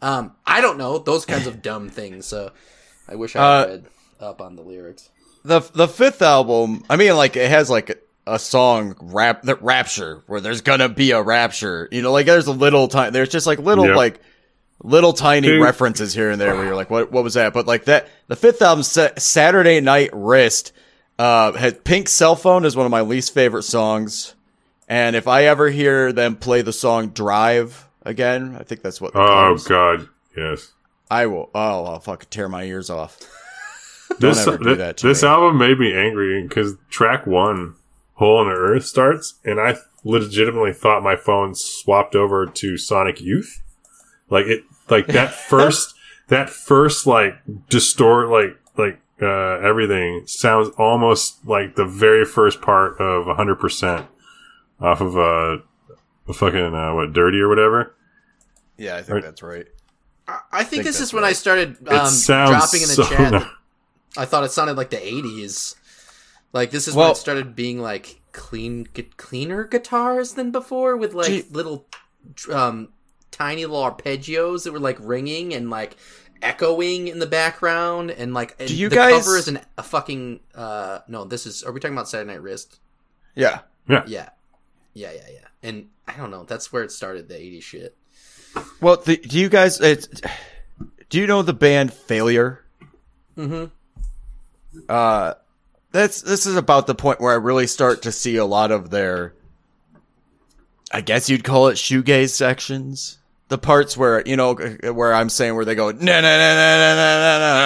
um, I don't know those kinds of dumb things. So, I wish I Uh, read up on the lyrics. the the fifth album i mean like it has like a song rap that rapture where there's gonna be a rapture you know like there's a little time there's just like little Yep. like little tiny Dude. references here and there where you're like what what was that but like that the fifth album Sa- saturday night wrist uh had pink cell phone is one of my least favorite songs and if i ever hear them play the song drive again i think that's what Oh God, yes. I will oh i'll fucking tear my ears off This ever do thi- that to this me. album made me angry because track one, "Hole in the Earth," starts, and I legitimately thought my phone swapped over to Sonic Youth. Like it, like that first, that first like distort, like like uh, everything sounds almost like the very first part of hundred percent off of uh, a fucking uh, what dirty or whatever. yeah i think that's right I, I think, think this that's is when I started um, dropping in the so chat. nice. I thought it sounded like the '80s. Like this is Well- when it started being like clean, gu- cleaner guitars than before, with like Gee. little, um, tiny little arpeggios that were like ringing and like echoing in the background, and like and Do you the guys- cover is an, a fucking uh no. This is are we talking about Saturday Night Wrist? yeah Yeah, yeah, yeah, yeah. And I don't know. That's where it started. The '80s shit. Well, the, do you guys? It's, do you know the band Failure? Mm-hmm. Uh, that's this is about the point where I really start to see a lot of their. I guess you'd call it shoegaze sections. The parts where you know where I'm saying where they go na na na na na na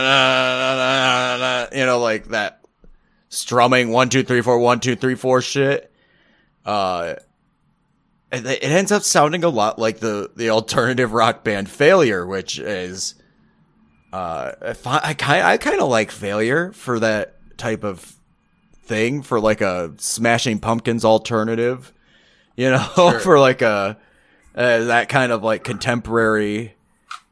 na na na you know like that strumming one two three four one two three four shit. Uh, it, ends up sounding a lot like the the alternative rock band Failure, which is uh I I kind I kind of like Failure for that type of thing for like a Smashing Pumpkins alternative, you know, Sure. for like a uh, that kind of like contemporary.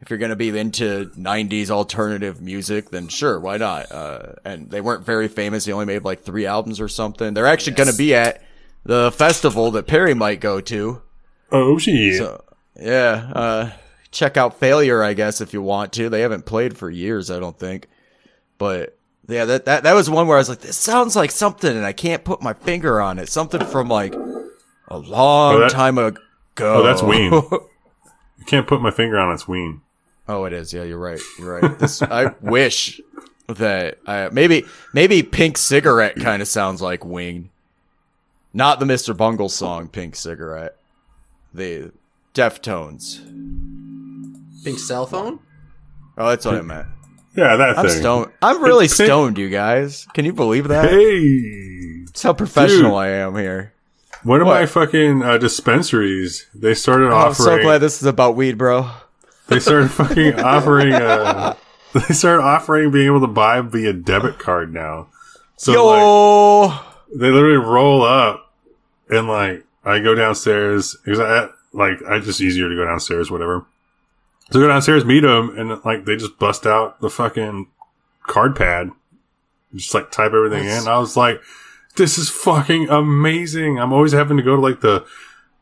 If you're gonna be into '90s alternative music, then sure, why not? Uh, and they weren't very famous; they only made like three albums or something. They're actually gonna be at the festival that Perry might go to. Oh shit! So yeah, uh, check out Failure, I guess, if you want to. They haven't played for years, I don't think. But yeah, that that that was one where I was like, this sounds like something, and I can't put my finger on it. Something from like a long Oh, that- time ago. Oh, that's Ween. I can't put my finger on it, its ween. oh, it is. Yeah, you're right. You're right. This I wish that uh, maybe maybe Pink Cigarette kind of sounds like Ween, not the Mr. Bungle song Pink Cigarette. The Deftones. Pink cell phone. Oh, that's what I meant. Yeah, that I'm thing. stoned. I'm really pink- stoned, you guys. Can you believe that? Hey, That's how professional Dude. I am here. one of What? my fucking uh, dispensaries. They started Oh, I'm offering. so glad this is about weed, bro. They started fucking offering. Uh, they started offering being able to buy via debit card now. So like, they literally roll up and like I go downstairs because I like I just easier to go downstairs, whatever. So I go downstairs, meet them, and like they just bust out the fucking card pad, just like type everything That's- in. I was like, this is fucking amazing. I'm always having to go to like the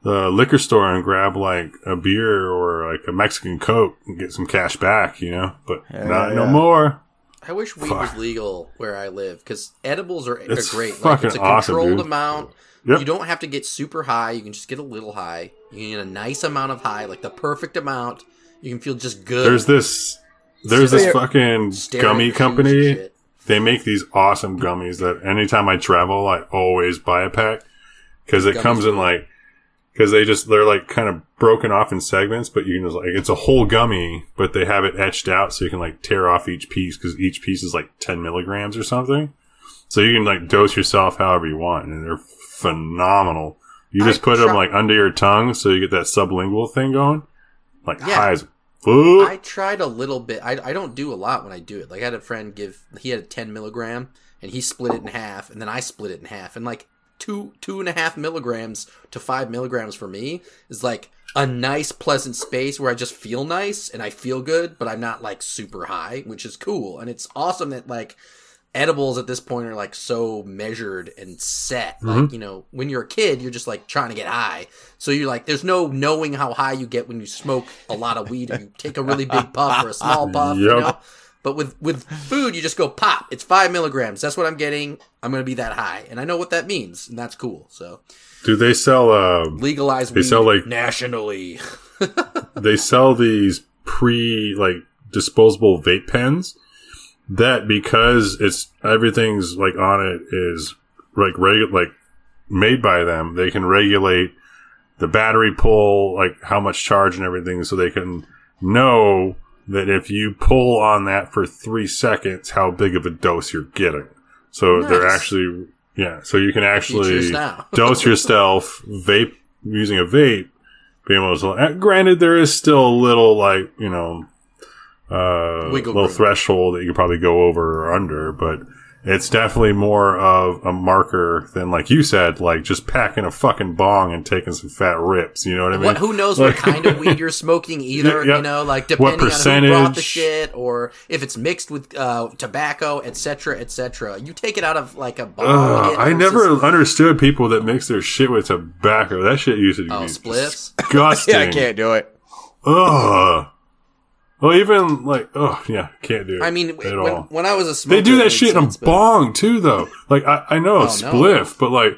the liquor store and grab like a beer or like a Mexican Coke and get some cash back, you know. But Yeah, not yeah, no more. I wish weed Fuck. was legal where I live because edibles are, are It's great. Like fucking it's a awesome, controlled dude. amount. Yep. You don't have to get super high. You can just get a little high. You can get a nice amount of high, like the perfect amount. You can feel just good. There's this there's just this fucking gummy at shoes and company. They make these awesome gummies that anytime I travel, I always buy a pack because it Gummies comes in like because they just they're like kind of broken off in segments, but you can just like it's a whole gummy, but they have it etched out so you can like tear off each piece because each piece is like ten milligrams or something. So you can like dose yourself however you want, and they're phenomenal. You I just put them like under your tongue so you get that sublingual thing going, like Yeah. high as fuck. I tried a little bit. I, I don't do a lot when I do it. Like I had a friend give he had a ten milligram and he split it in half, and then I split it in half, and like two two and a half milligrams to five milligrams for me is like a nice pleasant space where I just feel nice and I feel good, but I'm not like super high, which is cool. And it's awesome that like edibles at this point are like so measured and set. Like, you know, when you're a kid, you're just like trying to get high. So you're like, there's no knowing how high you get when you smoke a lot of weed and you take a really big puff or a small puff, you know? But with, with food, you just go pop. It's five milligrams. That's what I'm getting. I'm going to be that high. And I know what that means. And that's cool. So Do they sell uh legalize They weed sell, like- nationally. they sell these pre like disposable vape pens that because it's everything's like on it is like regu- like made by them they can regulate the battery pull like how much charge and everything so they can know that if you pull on that for three seconds how big of a dose you're getting. So they're actually yeah so you can actually dose yourself vape using a vape being able to granted there is still a little like you know uh Wiggle little room. threshold that you could probably go over or under but it's definitely more of a marker than like you said like just packing a fucking bong and taking some fat rips you know what i mean What, who knows what kind of weed you're smoking either, Yeah, yeah. you know, like depending on who brought the shit or if it's mixed with uh, tobacco, etc., etc. You take it out of like a bong. Ugh, hit I versus- never understood people that mix their shit with tobacco. That shit used to Oh, be spliffs? disgusting. yeah, I can't do it. Ugh. Well, even like, oh yeah, can't do it. I mean, at when, all. when I was a smoker, They do that made shit in a sense, but- bong too, though. Like I, I know a Oh, no. spliff, but like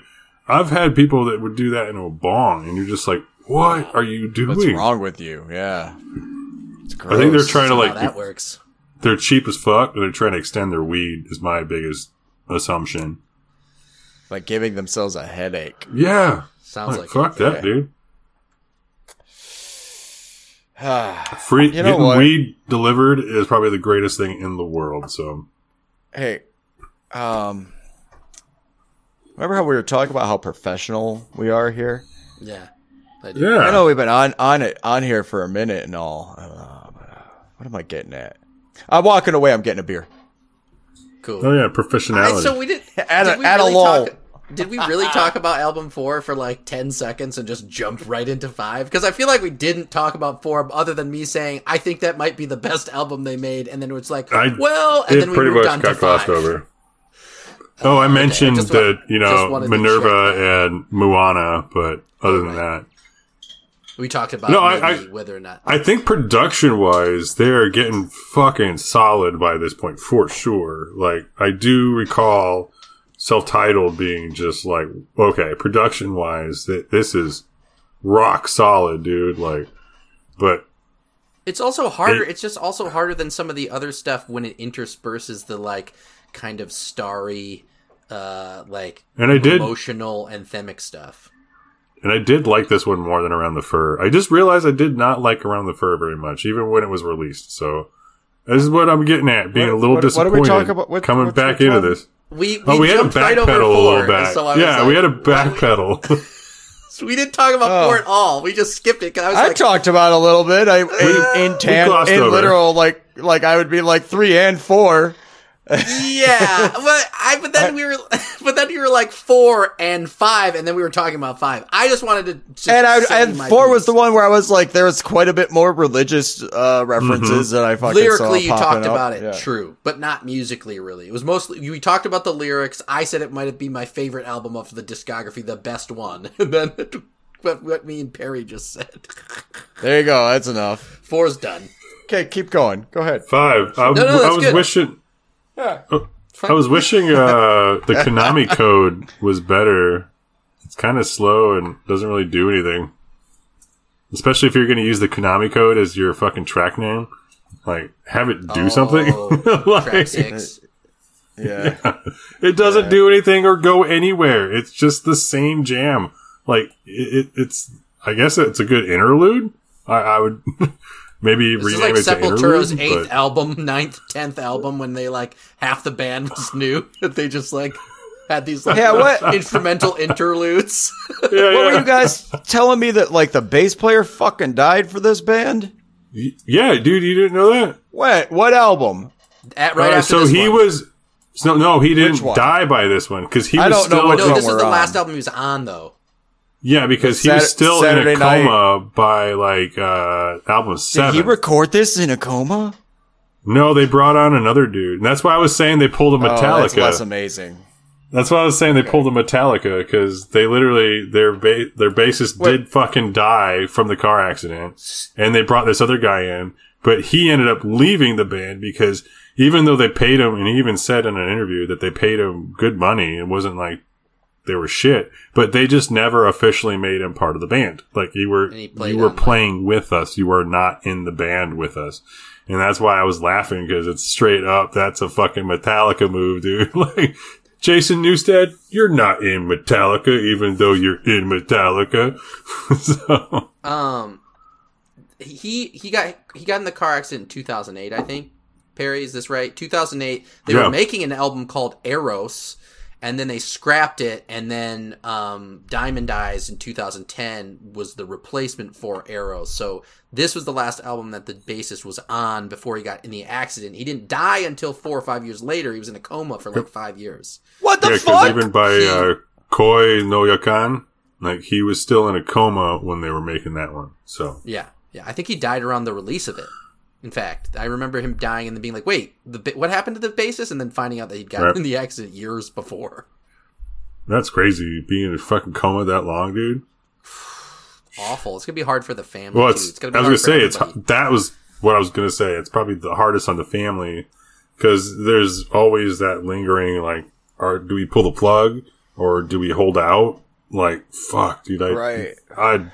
I've had people that would do that in a bong, and you're just like, what are you doing? What's wrong with you? Yeah. It's gross. I think they're trying to like, that works. they're cheap as fuck, and they're trying to extend their weed. Is my biggest assumption. like giving themselves a headache. Yeah, Sounds like, like fuck it. that, Yeah. dude. Hey, Free You know getting what? weed delivered is probably the greatest thing in the world. So hey, um, remember how we were talking about how professional we are here? Yeah. I yeah, I know we've been on on it on here for a minute and all. Uh, what am I getting at? I'm walking away. I'm getting a beer. Cool. Oh yeah, All right, professionality. so we did. at Did a, we at really a lull. talk- Did we really talk about album four for like ten seconds and just jumped right into five? Because I feel like we didn't talk about four, other than me saying I think that might be the best album they made, and then it's like, I- well, and it then we pretty moved much on got to glossed five. over. Oh, I mentioned just that you know Minerva and Moana, but other than right. that, We talked about No, I- maybe whether or not. I think production wise, they're getting fucking solid by this point for sure. Like I do recall self-titled being just like okay, production wise, that this is rock solid, dude. Like, but It's also harder. It- it's just also harder than some of the other stuff when it intersperses the like kind of starry, uh, like and I did emotional anthemic stuff. And I did like this one more than Around the Fur. I just realized I did not like Around the Fur very much, even when it was released. So this is what I'm getting at, being What- a little what- what are we talking talk about? What- coming what's- back which into one? this. We, we Oh, we had to jumped right over a four, little back. So yeah, like, we had to why do we- backpedal. We didn't talk about Oh. four at all. We just skipped it because I was I like, talked about it a little bit. I in, in tan in literal like like I would be like three and four. Yeah, but I but then we were but then you were like four and five, and then we were talking about five. I just wanted to, just And I say and my four was the one where I was like, there was quite a bit more religious uh, references that I fucking lyrically saw you talked up. about it Yeah. true but not musically really it was mostly we talked about the lyrics i said it might be my favorite album of the discography the best one and then what, what me and perry just said There you go. That's enough. four's done Okay, keep going. Go ahead. Five. I, no, I that's was good. wishing. Yeah. I was wishing uh, the Konami code was better. It's kind of slow and doesn't really do anything. Especially if you're going to use the Konami code as your fucking track name. Like, have it do something. Oh, Like, track six Yeah. It doesn't do anything or go anywhere. It's just the same jam. Like it, it, it's. I guess it's a good interlude. I, I would maybe this is like it sepultura's interlude. eighth but- album ninth tenth album when they like half the band was new that they just like had these like Yeah, what- instrumental interludes yeah, What were you guys telling me that like the bass player fucking died for this band? yeah, dude, you didn't know that. What? What album? at right Uh, after so this he one. was. So no, he didn't die by this one because he I was don't know still. which no this is we're the on. last album he was on though yeah, because he Sat- was still Saturday in a coma by like uh album Did he record this in a coma? no, they brought on another dude, and that's why I was saying they pulled a Oh, Metallica. that's less amazing. That's why I was saying they pulled a Metallica because they literally their ba- their bassist Wait. did fucking die from the car accident, and they brought this other guy in, but he ended up leaving the band because even though they paid him, and he even said in an interview that they paid him good money, it wasn't like they were shit, but they just never officially made him part of the band. Like you were you were playing with us, you were not in the band with us. And that's why I was laughing because it's straight up. That's a fucking Metallica move, dude. like, Jason Newsted, you're not in Metallica, even though you're in Metallica. so, Um, he he got he got in the car accident in 2008, I think. Perry, is this right? 2008. They Yeah. were making an album called Eros, and then they scrapped it, and then um, Diamond Eyes in 2010 was the replacement for Eros. So this was the last album that the bassist was on before he got in the accident. He didn't die until four or five years later. He was in a coma for like five years. What the fuck? yeah, because fuck? even by uh, Koi no Yakan, like, he was still in a coma when they were making that one. So, Yeah, yeah. I think he died around the release of it. In fact, I remember him dying and then being like, "Wait, the what happened to the bassist?" And then finding out that he'd gotten Right. in the accident years before. that's crazy. Being in a fucking coma that long, dude. Awful. It's gonna be hard for the family. Well, too. it's, It's gonna be I was hard gonna say for it's that was what I was gonna say. It's probably the hardest on the family because there's always that lingering like, are do we pull the plug or do we hold out? Like, fuck, dude, I Right. I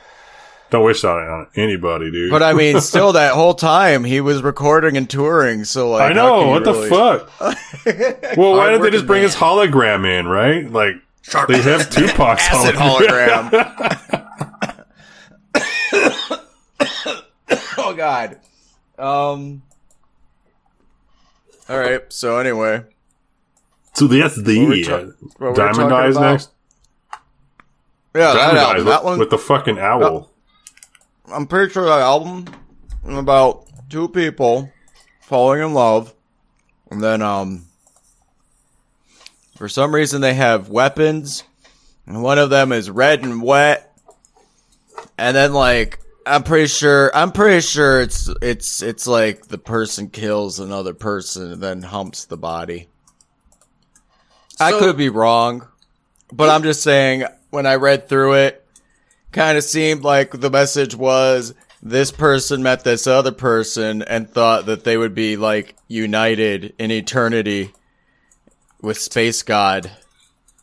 don't wish that on anybody, dude. But I mean, still, that whole time he was recording and touring. So like, I know what really- the fuck. well, why didn't they just bring his hologram in? Right, like they have Tupac's Acid hologram. hologram. oh God. Um. All right. So anyway, so that's the ta- Diamond Eyes next. yeah, that Diamond Eyes that with, one. with the fucking owl. I'm pretty sure that album is about two people falling in love, and then um, For some reason, they have weapons, and one of them is red and wet. And then, like, I'm pretty sure, I'm pretty sure it's it's it's like the person kills another person and then humps the body. I could be wrong, but I'm just saying when I read through it, kind of seemed like the message was this person met this other person and thought that they would be like united in eternity with space god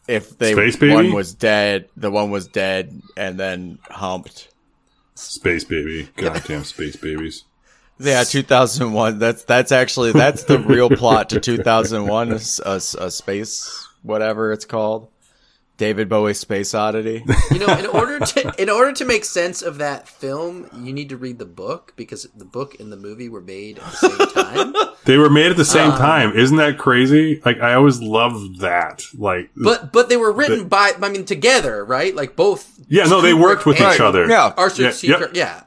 if they Space baby? one was dead the one was dead and then humped Space baby. Goddamn space babies. yeah 2001 that's that's actually that's the real plot to 2001 A space whatever it's called david bowie space oddity You know, in order to in order to make sense of that film, you need to read the book because the book and the movie were made at the same time. They were made at the same Um, time. Isn't that crazy? Like I always loved that. Like But but they were written by I mean together, right? Like both. Yeah, no, they worked with each other. yeah Arthur Yeah, C. yep. Clarke- yeah.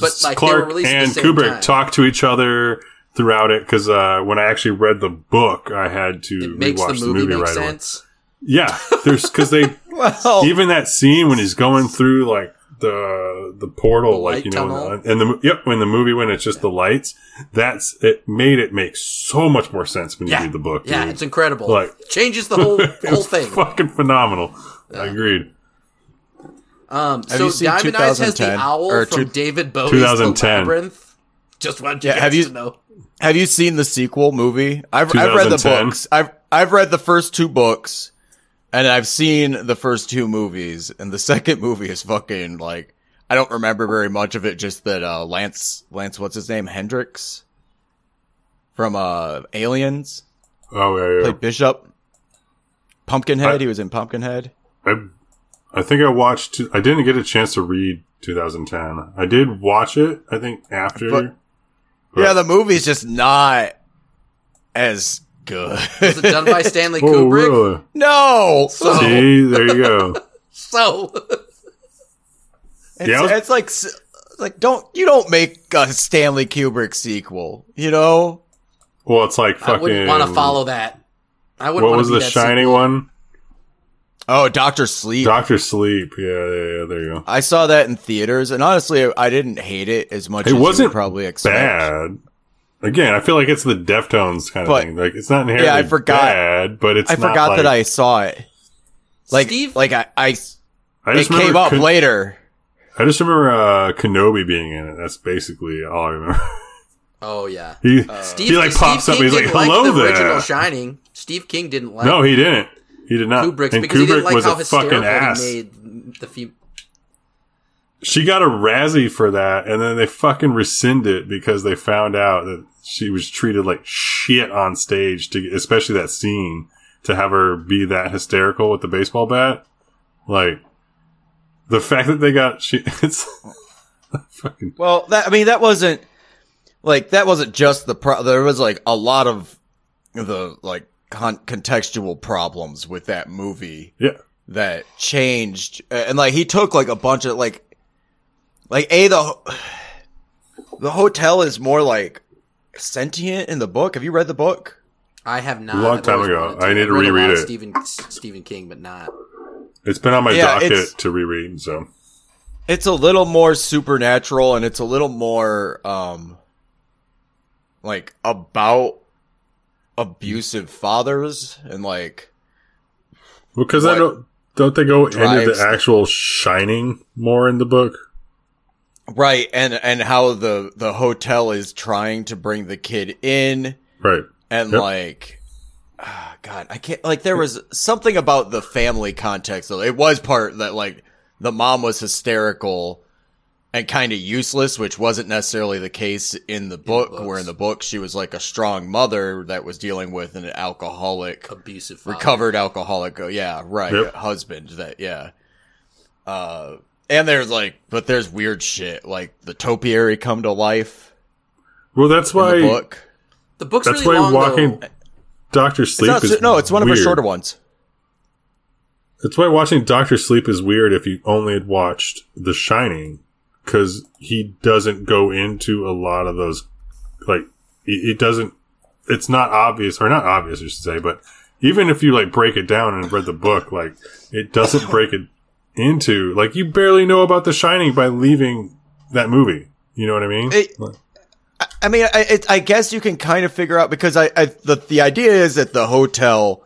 But like they were Clarke released and at the same Kubrick time. talked to each other throughout it because uh, when I actually read the book, I had to It makes the rewatch movie, make right away. Sense. Yeah, there's because they well even that scene when he's going through like the the portal, The like you know, tunnel. and the yep, when the movie when it's just the lights, that's it made it make so much more sense when you Yeah, read the book. yeah, dude. it's incredible. Like- changes the whole whole thing. fucking phenomenal. I agreed. Um, Have so you seen Diamond Eyes has the owl Or from two- David Bowie's 2010. The Labyrinth. Just want you Yeah, have you- to know. Have you seen the sequel movie? I've I've read the books. I've I've read the first two books, and I've seen the first two movies. And the second movie is fucking like I don't remember very much of it. Just that uh, Lance Lance what's his name Hendricks from uh Aliens Oh yeah, yeah. played Bishop. Pumpkinhead. I- he was in Pumpkinhead. I, I think I watched. I didn't get a chance to read 2010. I did watch it. I think after. But- Yeah, the movie's just not as good. Was it done by Stanley oh Kubrick? really? no. So, See, there you go. so It's, Yeah, it's like like don't you don't make a Stanley Kubrick sequel, you know? Well, it's like fucking. I wouldn't want to follow that. I wouldn't What want was to be the that Shining sequel. one? Oh, Doctor Sleep. Doctor Sleep. Yeah, yeah, yeah. There you go. I saw that in theaters, and honestly, I didn't hate it as much It as wasn't would probably expect. Bad. Again, I feel like it's the Deftones kind of But- thing. Like it's not inherently Yeah, I forgot- bad, but it's I not forgot like, that I saw it. Like, Steve- like I, I I it just came up Ken- later. I just remember uh, Kenobi being in it. That's basically all I remember. Oh yeah. he Steve, he like Steve pops up. King He's like, didn't like "Hello the original. Shining. Steve King didn't like No, he didn't. He did not. Kubrick's and because Kubrick he didn't like was how a fucking hysterical ass. he made the fem- She got a Razzie for that, and then they fucking rescind it because they found out that she was treated like shit on stage, to especially that scene to have her be that hysterical with the baseball bat. Like the fact that they got she, it's fucking Well, that I mean, that wasn't like that wasn't just the pro. There was like a lot of the like con- contextual problems with that movie yeah. that changed, and like he took like a bunch of like, like a the the hotel is more like sentient in the book. Have you read the book? I have not. A long time ago. I need to read a lot reread of it. Stephen Stephen King, but not. It's been on my Yeah, docket to reread. So It's a little more supernatural, and it's a little more um like about abusive fathers and like because I don't don't they go into the the- actual shining more in the book? Right, and and how the the hotel is trying to bring the kid in, Right. and Yep. like, ah, God, I can't. Like, there was something about the family context. Though it was part that like the mom was hysterical and kind of useless, which wasn't necessarily the case in the book. books. where in the book she was like a strong mother that was dealing with an alcoholic Abusive. Father. recovered alcoholic. Oh, yeah, right. Yep. Husband. That yeah. Uh, and there's like, but there's weird shit like the topiary come to life Well, that's why the book. The book's That's really why long. walking though. Doctor It's Sleep not, is no, it's one of her shorter ones. That's why watching Doctor Sleep is weird if you only had watched The Shining, because he doesn't go into a lot of those. Like, it, it doesn't. It's not obvious, or not obvious, I should say, but even if you like break it down and read the book, like it doesn't break it into like you barely know about The Shining by leaving that movie. You know what I mean? It- I mean, I, it, I guess you can kind of figure out because I, I the the idea is that the hotel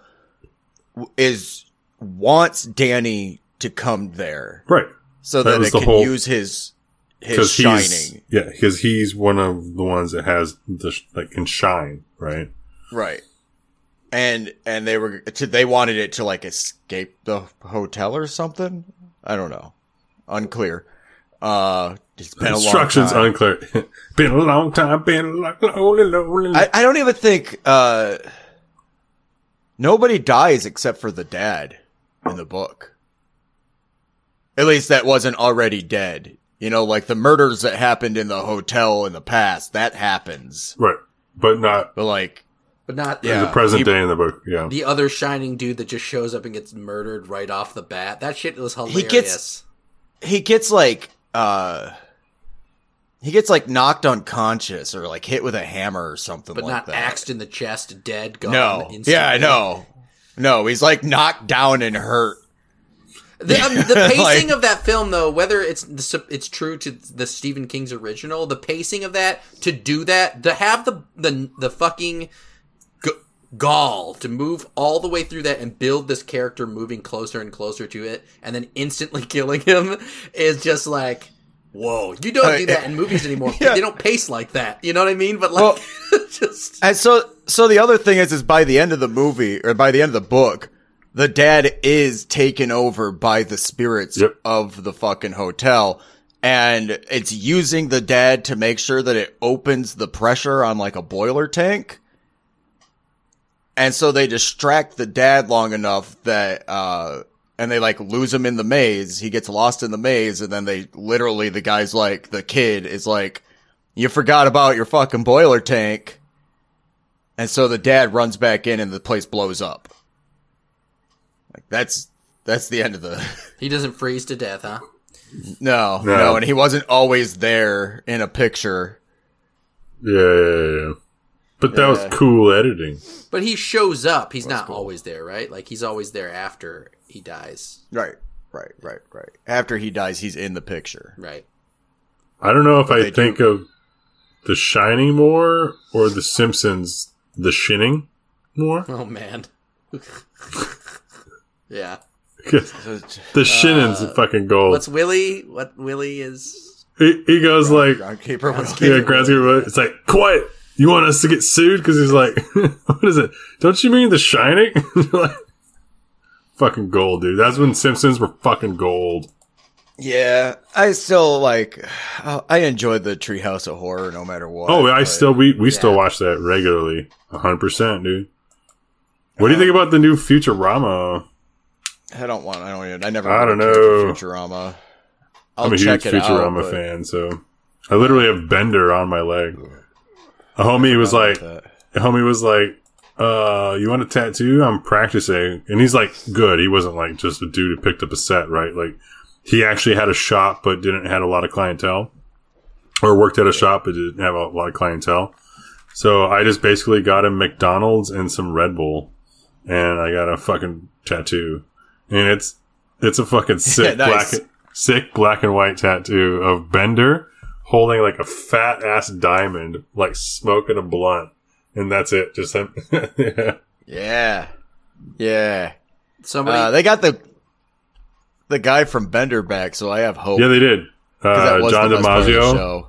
is wants Danny to come there right. so That that, it the can whole- use his his shining. yeah, because he's one of the ones that has the like can shine, right? Right. And and they were to, they wanted it to like escape the hotel or something. I don't know. Unclear. Uh it's been a long Instructions time. unclear. been a long time. Been a long, lonely, lonely. I, I don't even think uh nobody dies except for the dad in the book. At least that wasn't already dead. You know, like the murders that happened in the hotel in the past, that happens. right, but not But like But not Yeah. the present he- day in the book. Yeah, the other shining dude that just shows up and gets murdered right off the bat. That shit was hilarious. He gets- he gets like uh he gets like knocked unconscious or like hit with a hammer or something but like not that. axed in the chest, dead, gone. no. instantly. Yeah, I know. No, he's like knocked down and hurt. The, um, the pacing Like- of that film, though, whether it's the, it's true to the Stephen King's original, the pacing of that to do that to have the the the fucking g- gall to move all the way through that and build this character moving closer and closer to it, and then instantly killing him is just like. Whoa, you don't do that eh, in movies anymore. yeah. They don't pace like that. You know what I mean? But like, just And so so the other thing is is by the end of the movie or by the end of the book, the dad is taken over by the spirits Yep. of the fucking hotel. And it's using the dad to make sure that it opens the pressure on like a boiler tank. And so they distract the dad long enough that, uh, and they like lose him in the maze. He gets lost in the maze and then they literally, the guy's like, the kid is like, you forgot about your fucking boiler tank. And so the dad runs back in and the place blows up. Like that's, that's the end of the, he doesn't freeze to death, huh? no, No. no, and he wasn't always there in a picture. yeah, yeah, yeah. But that Yeah. was cool editing. But he shows up. He's not always there, right? Like he's always there after he dies, Right, right, right, right. After he dies, he's in the picture. right? I don't know if I they do- think of The Shining more or The Simpsons, The Shinning more. Oh man. yeah. 'Cause the Shinning's Uh, fucking gold. What's Willie? What Willie is? He, he goes like, Groundkeeper will yeah, Groundskeeper. It's like, quiet. You want us to get sued? Because he's like, what is it? Don't you mean The Shining? like, fucking gold, dude. That's when Simpsons were fucking gold. Yeah, I still like. uh, I enjoyed the Treehouse of Horror no matter what. Oh, I still we we still watch that regularly, hundred percent, dude. What do you think about the new Futurama? I don't want. I don't. Even, I never. I don't know. Futurama. I'll I'm a huge check it out, Futurama but- fan, so I literally have Bender on my leg. A homie was like, that. a homie was like, uh, you want a tattoo? I'm practicing. And he's like, good. He wasn't like just a dude who picked up a set, right? Like, he actually had a shop, but didn't had a lot of clientele or worked at a shop, but didn't have a lot of clientele. So I just basically got him McDonald's and some Red Bull and I got a fucking tattoo and it's, it's a fucking sick Nice. black, sick black and white tattoo of Bender holding like a fat ass diamond, like smoking a blunt and that's it. Just him. yeah. Yeah, yeah. Somebody. Uh, they got the the guy from Bender back, so I have hope. Yeah, they did. Uh, John the best part of the DiMaggio. show.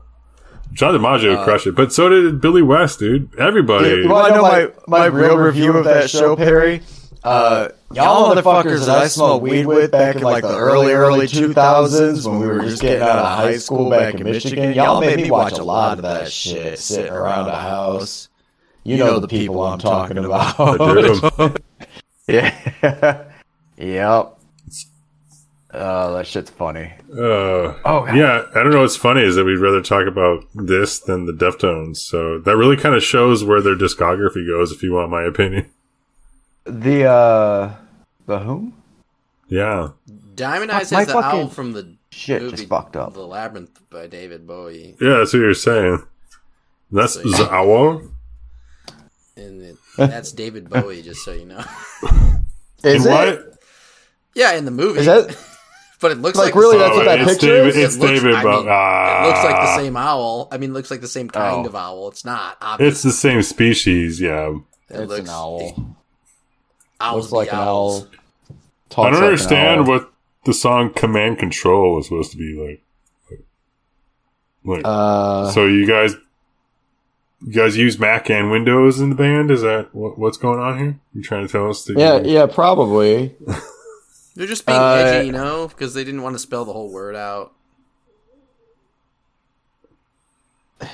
John DiMaggio Uh, crushed it, but so did Billy West, dude. Everybody. You want to know my, my real review of that show, Perry? Uh, y'all motherfuckers that I smoked weed with back in like the early, early 2000s when we were just getting out of high school back in Michigan, y'all made me watch a lot of that shit sitting around the house. You know the people I'm talking I about. do. yeah. yep. Oh, that shit's funny. Uh, Oh, yeah. I don't know what's funny is that we'd rather talk about this than the Deftones. So that really kind of shows where their discography goes, if you want my opinion. The, uh, the whom? Yeah. Diamond Eyes my has the fucking owl from the shit movie just fucked up. The Labyrinth by David Bowie. Yeah, that's what you're saying. That's So, yeah. Zawa. And it, That's David Bowie, just so you know. Is And it? what? yeah, in the movie. Is that but it looks like, like, really? the That's what that it's picture David, is? it's It looks- David I Bowie. mean, It looks like the Ah. same owl. I mean, it looks like the same kind Oh. of owl. It's not. Obviously. It's the same species, yeah. It It's looks- an owl. Owls Looks like be an owls. owl. I don't like understand owl. what the song "Command Control" was supposed to be like. Like, Uh, so you guys, you guys use Mac and Windows in the band? Is that what, what's going on here? You trying to tell us that? yeah, you, yeah, probably. They're just being Uh, edgy, you know, because they didn't want to spell the whole word out. I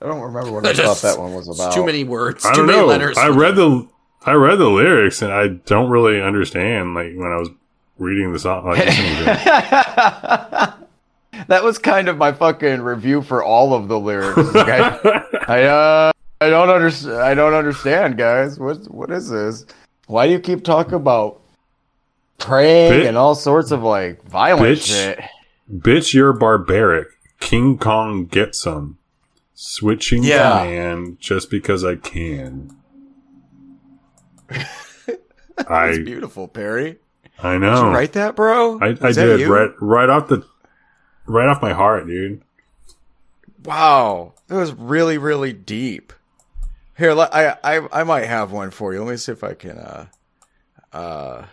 don't remember what I thought that one was It's about. too many words. I too don't many know. letters. I read them. the I read the lyrics and I don't really understand. Like when I was reading the song, like listening to it. that was kind of my fucking review for all of the lyrics. I, uh, I don't understand. I don't understand, guys. What what is this? Why do you keep talking about praying Bit- and all sorts of like violent Bitch. shit? Bitch, you're barbaric. King Kong get some. Switching Yeah. command just because I can. It's I beautiful, Perry. I Did know. you write that, bro? I, I did you? right right off the right off my heart, dude. Wow, that was really, really deep. Here, I, I, I might have one for you. Let me see if I can, uh, uh,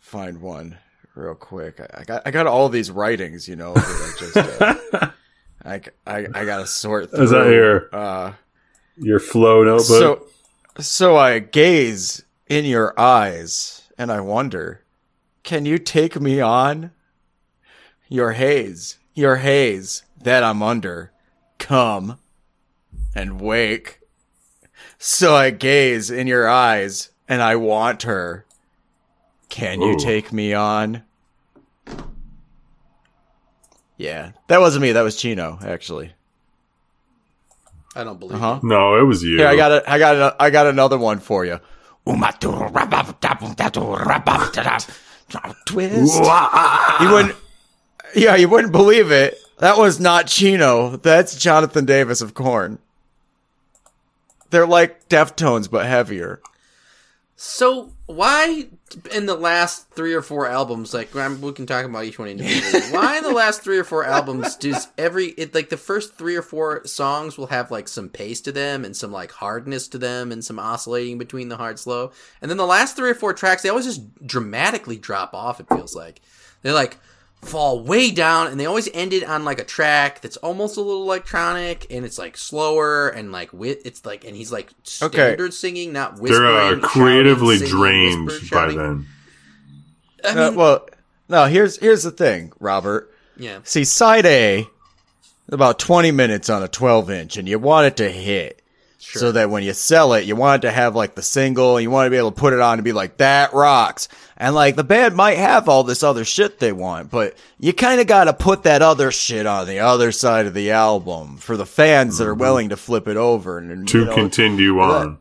find one real quick. I, I got, I got all these writings, you know. I just, uh, I, I, I gotta sort through. Is that your- Uh, Your flow notebook. so, so I gaze in your eyes, and I wonder, can you take me on? Your haze, your haze that I'm under, come and wake. So I gaze in your eyes, and I want her. Can you Ooh. take me on? Yeah, that wasn't me. That was Chino, actually. I don't believe. Uh huh. no, it was you. Here, I got it. I got it. I got another one for you. Twist. You wouldn't. Yeah, you wouldn't believe it. That was not Chino. That's Jonathan Davis of Korn. They're like Deftones but heavier. So why in the last three or four albums, like I'm, we can talk about each one individually. why in the last three or four albums does every it like the first three or four songs will have like some pace to them and some like hardness to them and some oscillating between the hard slow, and then the last three or four tracks they always just dramatically drop off. It feels like they're like fall way down and they always ended on like a track that's almost a little electronic and it's like slower and like with it's like and he's like Okay. standard singing not whispering They're uh, shouting, creatively singing, drained by then. I Uh, well, no. Here's here's the thing, Robert. yeah See, side A, about 20 minutes on a 12 inch, and you want it to hit. Sure. So that when you sell it, you want it to have like the single, you want to be able to put it on and be like, that rocks. And like the band might have all this other shit they want, but you kind of got to put that other shit on the other side of the album for the fans that are willing to flip it over. And, Mm-hmm. To you know, continue on.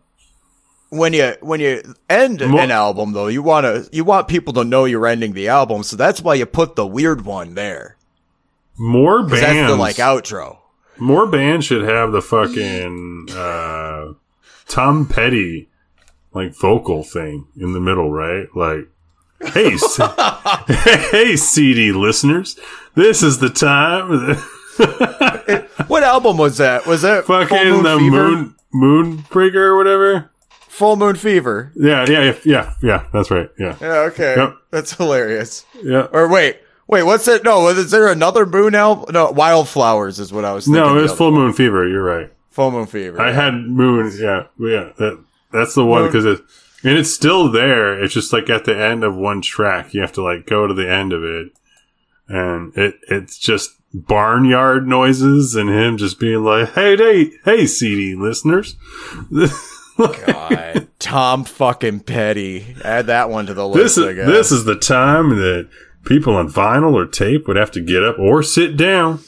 when you when you end Mo- an album though, you want to you want people to know you're ending the album, so that's why you put the weird one there. More bands. that's the like outro. More bands should have the fucking uh, Tom Petty like vocal thing in the middle, right? Like, hey, hey, CD listeners, this is the time. What album was that? Was that Full fucking Moon the Fever? moon Moonbreaker or whatever. Full Moon Fever. Yeah, yeah, yeah, yeah, yeah. That's right. Yeah, Yeah, okay, Yep. that's hilarious. yeah. Or wait, wait, what's it? No, is there another Moon album? No, Wildflowers is what I was. thinking No, it was Full Moon Fever. You're right. Full Moon Fever. I had Moon. Yeah, yeah. That that's the one because it and it's still there. It's just like at the end of one track, you have to like go to the end of it, and it it's just barnyard noises and him just being like, "Hey, hey, hey, CD listeners." God, Tom fucking Petty. Add that one to the list. this I is guess. this is the time that people on vinyl or tape would have to get up or sit down,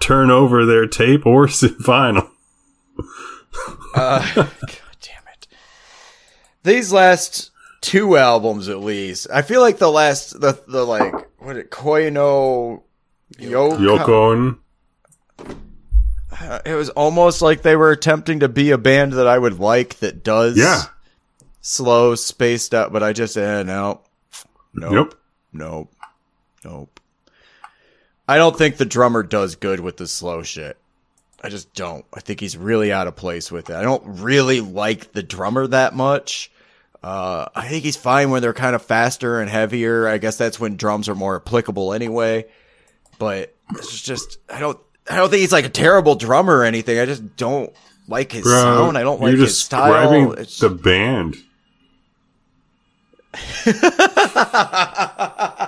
turn over their tape or sit vinyl. Uh, God damn it. These last two albums, at least, I feel like the last, the the like, what it, Koino Yoko. Yoko and uh, it was almost like they were attempting to be a band that I would like that does Yeah. slow, spaced out, but I just eh, no, nope, Nope. nope, nope. I don't think the drummer does good with the slow shit. I just don't. I think he's really out of place with it. I don't really like the drummer that much. Uh, I think he's fine when they're kind of faster and heavier. I guess that's when drums are more applicable anyway. But it's just I don't I don't think he's like a terrible drummer or anything. I just don't like his Bro, sound. I don't like his style. It's- the band.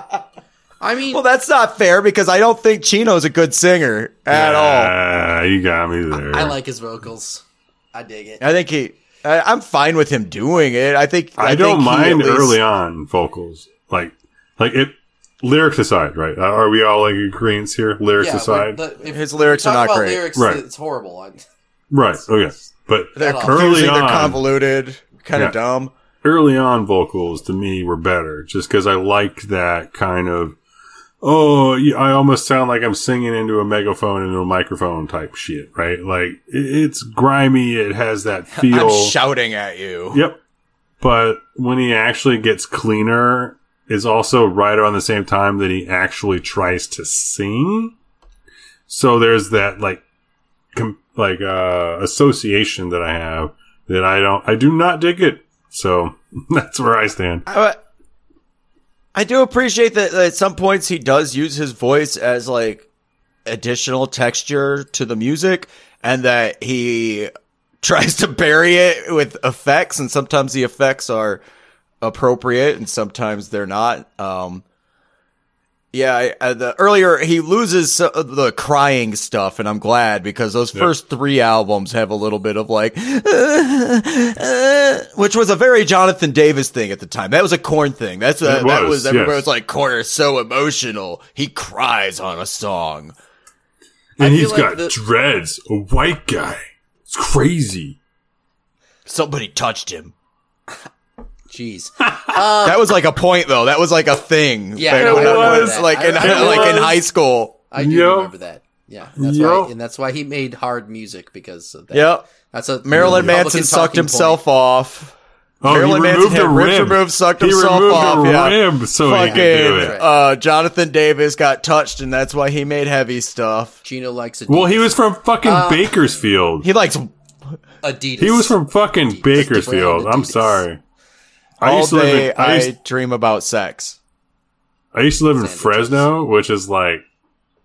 I mean, well, that's not fair because I don't think Chino's a good singer at all. Ah, you got me there. I like his vocals. I dig it. I think he. I, I'm fine with him doing it. I think I, I, don't think mind at least- early on vocals, like like it. Lyrics aside, right? Uh, Are we all like agreeing here? Lyrics Yeah, aside, but the, if His lyrics are not about great. Lyrics, Right. It's horrible. I, right? Okay, but They're At all. confusing. Early They're convoluted. Kind of Yeah. dumb. early on vocals to me were better, just because I liked that kind of. Oh, I almost sound like I'm singing into a megaphone into a microphone type shit, right? Like it's grimy. It has that feel. I'm shouting at you. Yep. But when he actually gets cleaner is also right around the same time that he actually tries to sing. So there's that like com- like uh association that I have that I don't I do not dig it. So that's where I stand. I, I do appreciate that at some points he does use his voice as like additional texture to the music and that he tries to bury it with effects and sometimes the effects are appropriate and sometimes they're not. Um, yeah, I, I, the earlier he loses so- the crying stuff, and I'm glad because those first three albums have a little bit of like, uh, which was a very Jonathan Davis thing at the time. That was a Korn thing. That's a, It that was, was everybody yes. was like, Korn is so emotional. He cries on a song. And I he's like got the- dreads, a white guy. It's crazy. Somebody touched him. Jeez. that was like a point though. That was like a thing. Yeah, Back it when I was. like in It like in high school. I do Yup. remember that. Yeah, that's Yup. why, and that's why he made hard music because of that. Yep. that's a Marilyn Republican Manson sucked himself point. off. Oh, Marilyn he Manson removed had a ribs rib. removed, sucked he himself removed off, a yeah. rib so he could do Fucking it. uh, Jonathan Davis got touched, and that's why he made heavy stuff. Chino likes Adidas. Well, he was from fucking Uh, Bakersfield. He likes Adidas. He was from fucking Adidas. Bakersfield. I'm sorry. I all used to live day. in I I dream about sex. I used to live in Sandwiches. Fresno, which is like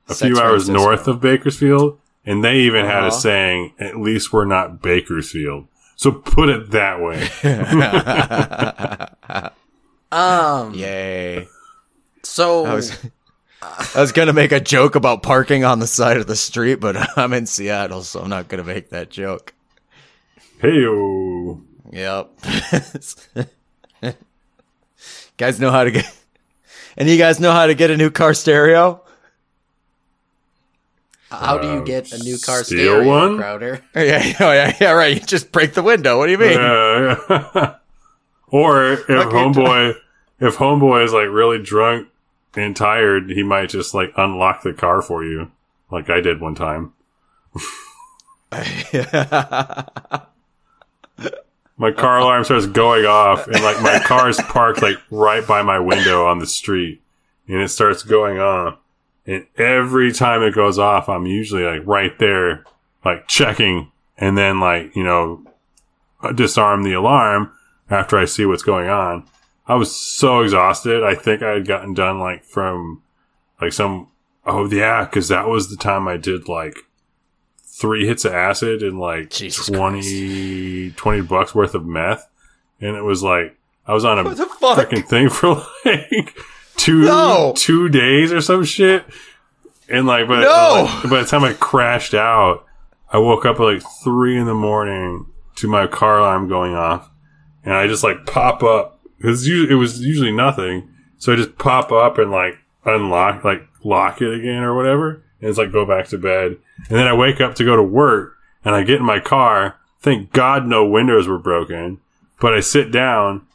a Sex few hours Francisco. north of Bakersfield, and they even had a Uh-huh. saying, "At least we're not Bakersfield." So put it that way. Um. Yay! So I was, I was gonna make a joke about parking on the side of the street, but I'm in Seattle, so I'm not gonna make that joke. Hey, Yep. guys know how to get, and you guys know how to get a new car stereo. how do you get a new car steal stereo, one? Crowder? Oh, yeah, oh, yeah, yeah, right. You just break the window. What do you mean? Yeah. or if Fucking- homeboy, if homeboy is like really drunk and tired, he might just like unlock the car for you, like I did one time. My car alarm starts going off and like my car is parked like right by my window on the street and it starts going off and every time it goes off i'm usually like right there like checking and then like you know disarm the alarm after i see what's going on. I was so exhausted. I think i had gotten done like from like some oh yeah because that was the time i did like three hits of acid and like Jesus 20, 20 bucks worth of meth. And it was like, I was on a What the fuck? freaking thing for like two, No. two days or some shit. And like, but No. like, by the time I crashed out, I woke up at like three in the morning to my car alarm going off. And I just like pop up. because it was usually nothing. So I just pop up and like unlock, like lock it again or whatever. And it's like go back to bed. And then I wake up to go to work and I get in my car. Thank God no windows were broken. But I sit down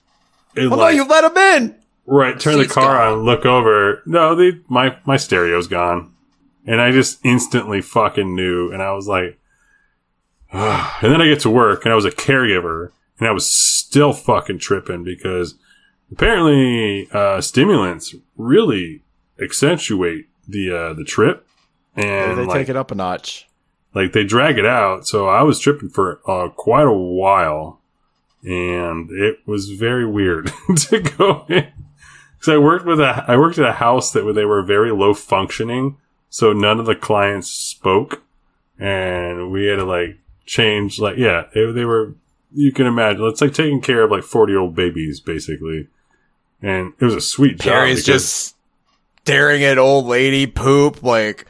and Well, no, like, you let him in. right, turn the car gone. on, look over. No, the, my, my stereo's gone. And I just instantly fucking knew. And I was like, and then I get to work and I was a caregiver and I was still fucking tripping because apparently uh, stimulants really accentuate the uh, the trip and they like, take it up a notch. like they drag it out. So I was tripping for uh, quite a while, and it was very weird to go in. Because I worked with a, I worked at a house that they were very low functioning, so none of the clients spoke, and we had to like change, like yeah, they, they were. You can imagine it's like taking care of like forty year old babies basically, and it was a sweet job. Perry's just staring at old lady poop, like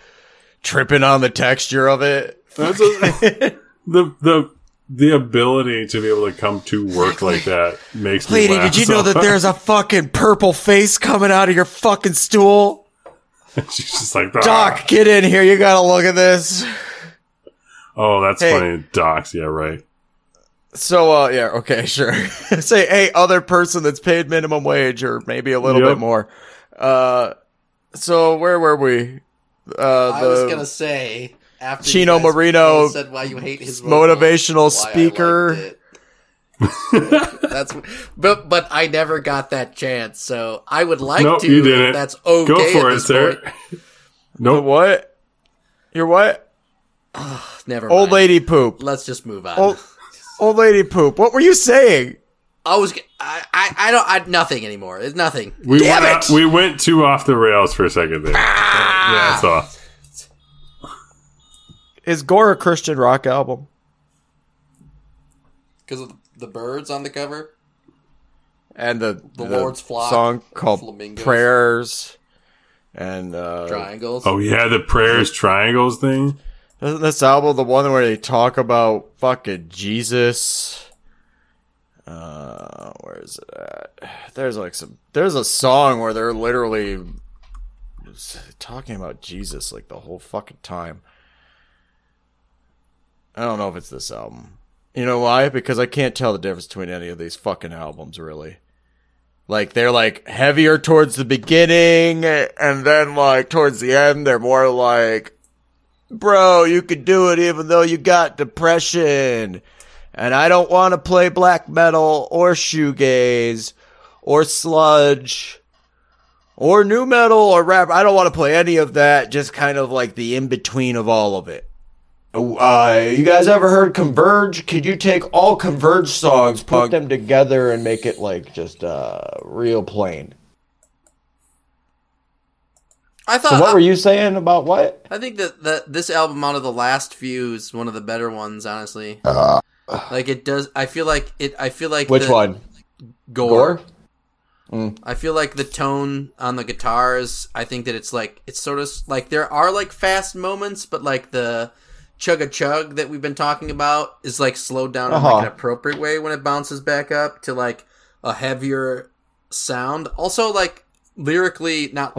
tripping on the texture of it. That's a- the the the ability to be able to come to work like that makes me Lady, laugh did you so know that there's a fucking purple face coming out of your fucking stool? She's just like "Ah." Doc, get in here. You gotta look at this. Oh, that's Hey. funny. Docs, yeah, right. So, uh, yeah, okay, sure. Say, hey, other person that's paid minimum wage or maybe a little Yep. bit more. Uh, so where were we? Uh, I was gonna say after Chino Moreno said why you hate his motivational why speaker. that's but but I never got that chance, so I would like Nope, to. you didn't. That's okay. Go for it, sir. No, Nope. what? You're what? Never. Old mind. lady poop. Let's just move on. Old, old lady poop. What were you saying? I was. I. I, I don't. I nothing anymore. It's nothing. We Damn went, it! we went too off the rails for a second there. Ah! Yeah, that's all. Is Gore a Christian rock album? Because of the birds on the cover. And the, The Lord's Flock song called Flamingos. Prayers. And, uh, Triangles. Oh yeah, the prayers triangles thing. Isn't this album the one where they talk about fucking Jesus? Uh, where is it at? There's like some. There's a song where they're literally talking about Jesus like the whole fucking time. I don't know if it's this album. You know why? Because I can't tell the difference between any of these fucking albums, really. Like they're like heavier towards the beginning, and then like towards the end, they're more like bro, you could do it even though you got depression. And I don't want to play black metal or shoegaze or sludge or nu metal or rap. I don't want to play any of that. Just kind of like the in between of all of it. Uh, you guys ever heard Converge? Could you take all Converge songs, put them together, and make it like just uh, real plain? I thought. So what were you saying about what? I think that, that this album out of the last few is one of the better ones, honestly. Like it does. I feel like it. I feel like Which the- one? Gore. Gore? I feel like the tone on the guitars. I think that it's like it's sort of like there are like fast moments, but like the chug a chug that we've been talking about is like slowed down in Uh-huh. like an appropriate way when it bounces back up to like a heavier sound. Also, like lyrically, not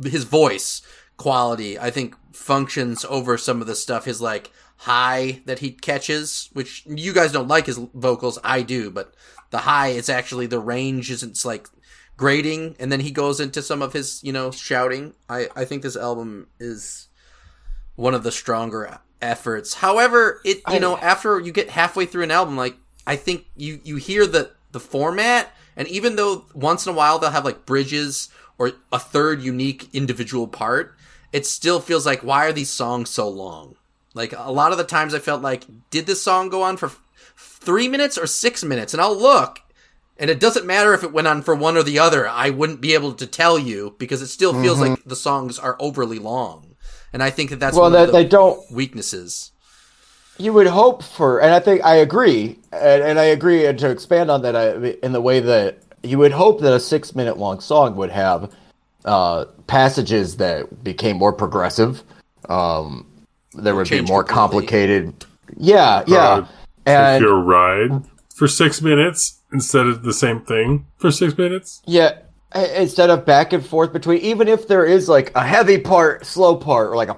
his voice quality. I think functions over some of the stuff. His like high that he catches, which you guys don't like his vocals. I do, but the high is actually the range isn't like grading, and then he goes into some of his you know shouting. I I think this album is one of the stronger efforts. However, it you know after you get halfway through an album, like I think you you hear the the format, and even though once in a while they'll have like bridges or a third unique individual part, it still feels like why are these songs so long? Like a lot of the times I felt like did this song go on for f- three minutes or six minutes? And I'll look. And it doesn't matter if it went on for one or the other. I wouldn't be able to tell you because it still feels like the songs are overly long. And I think that that's Well, one they, of the they don't. weaknesses. You would hope for, and I think I agree, and, and I agree. And to expand on that, I, in the way that you would hope that a six-minute-long song would have uh, passages that became more progressive. Um, there would be more completely. complicated. Yeah, yeah, Uh, and your ride for six minutes instead of the same thing for six minutes. Yeah, instead of back and forth between, even if there is like a heavy part, slow part, or like a,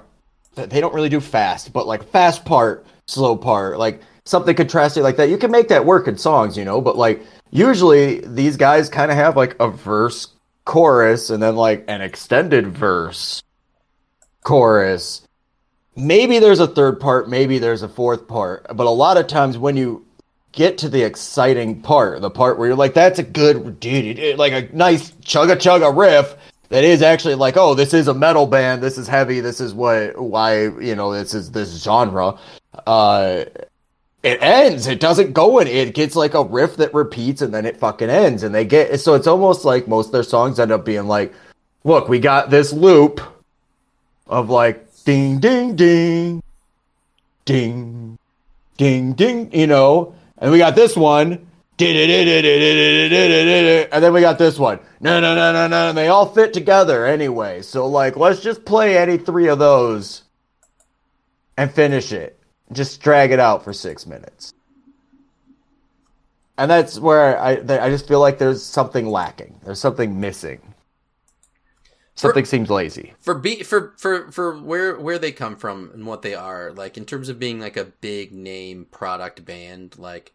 they don't really do fast, but like fast part, slow part, like something contrasting like that, you can make that work in songs, you know. But like usually these guys kind of have like a verse, chorus, and then like an extended verse, chorus, maybe there's a third part, maybe there's a fourth part, but a lot of times when you get to the exciting part, the part where you're like, that's a good dude, like a nice chugga chugga riff that is actually like, oh, this is a metal band, this is heavy, this is what why you know this is this genre. Uh, it ends. It doesn't go in. It gets like a riff that repeats and then it fucking ends. And they get so it's almost like most of their songs end up being like, look, we got this loop of like ding ding ding ding ding ding, you know, and we got this one. And then we got this one. No, no, no, no, no. They all fit together anyway. So, like, let's just play any three of those and finish it. Just drag it out for six minutes. And that's where I I just feel like there's something lacking. There's something missing. Something seems lazy. for be for for for where where they come from and what they are like in terms of being like a big name product band like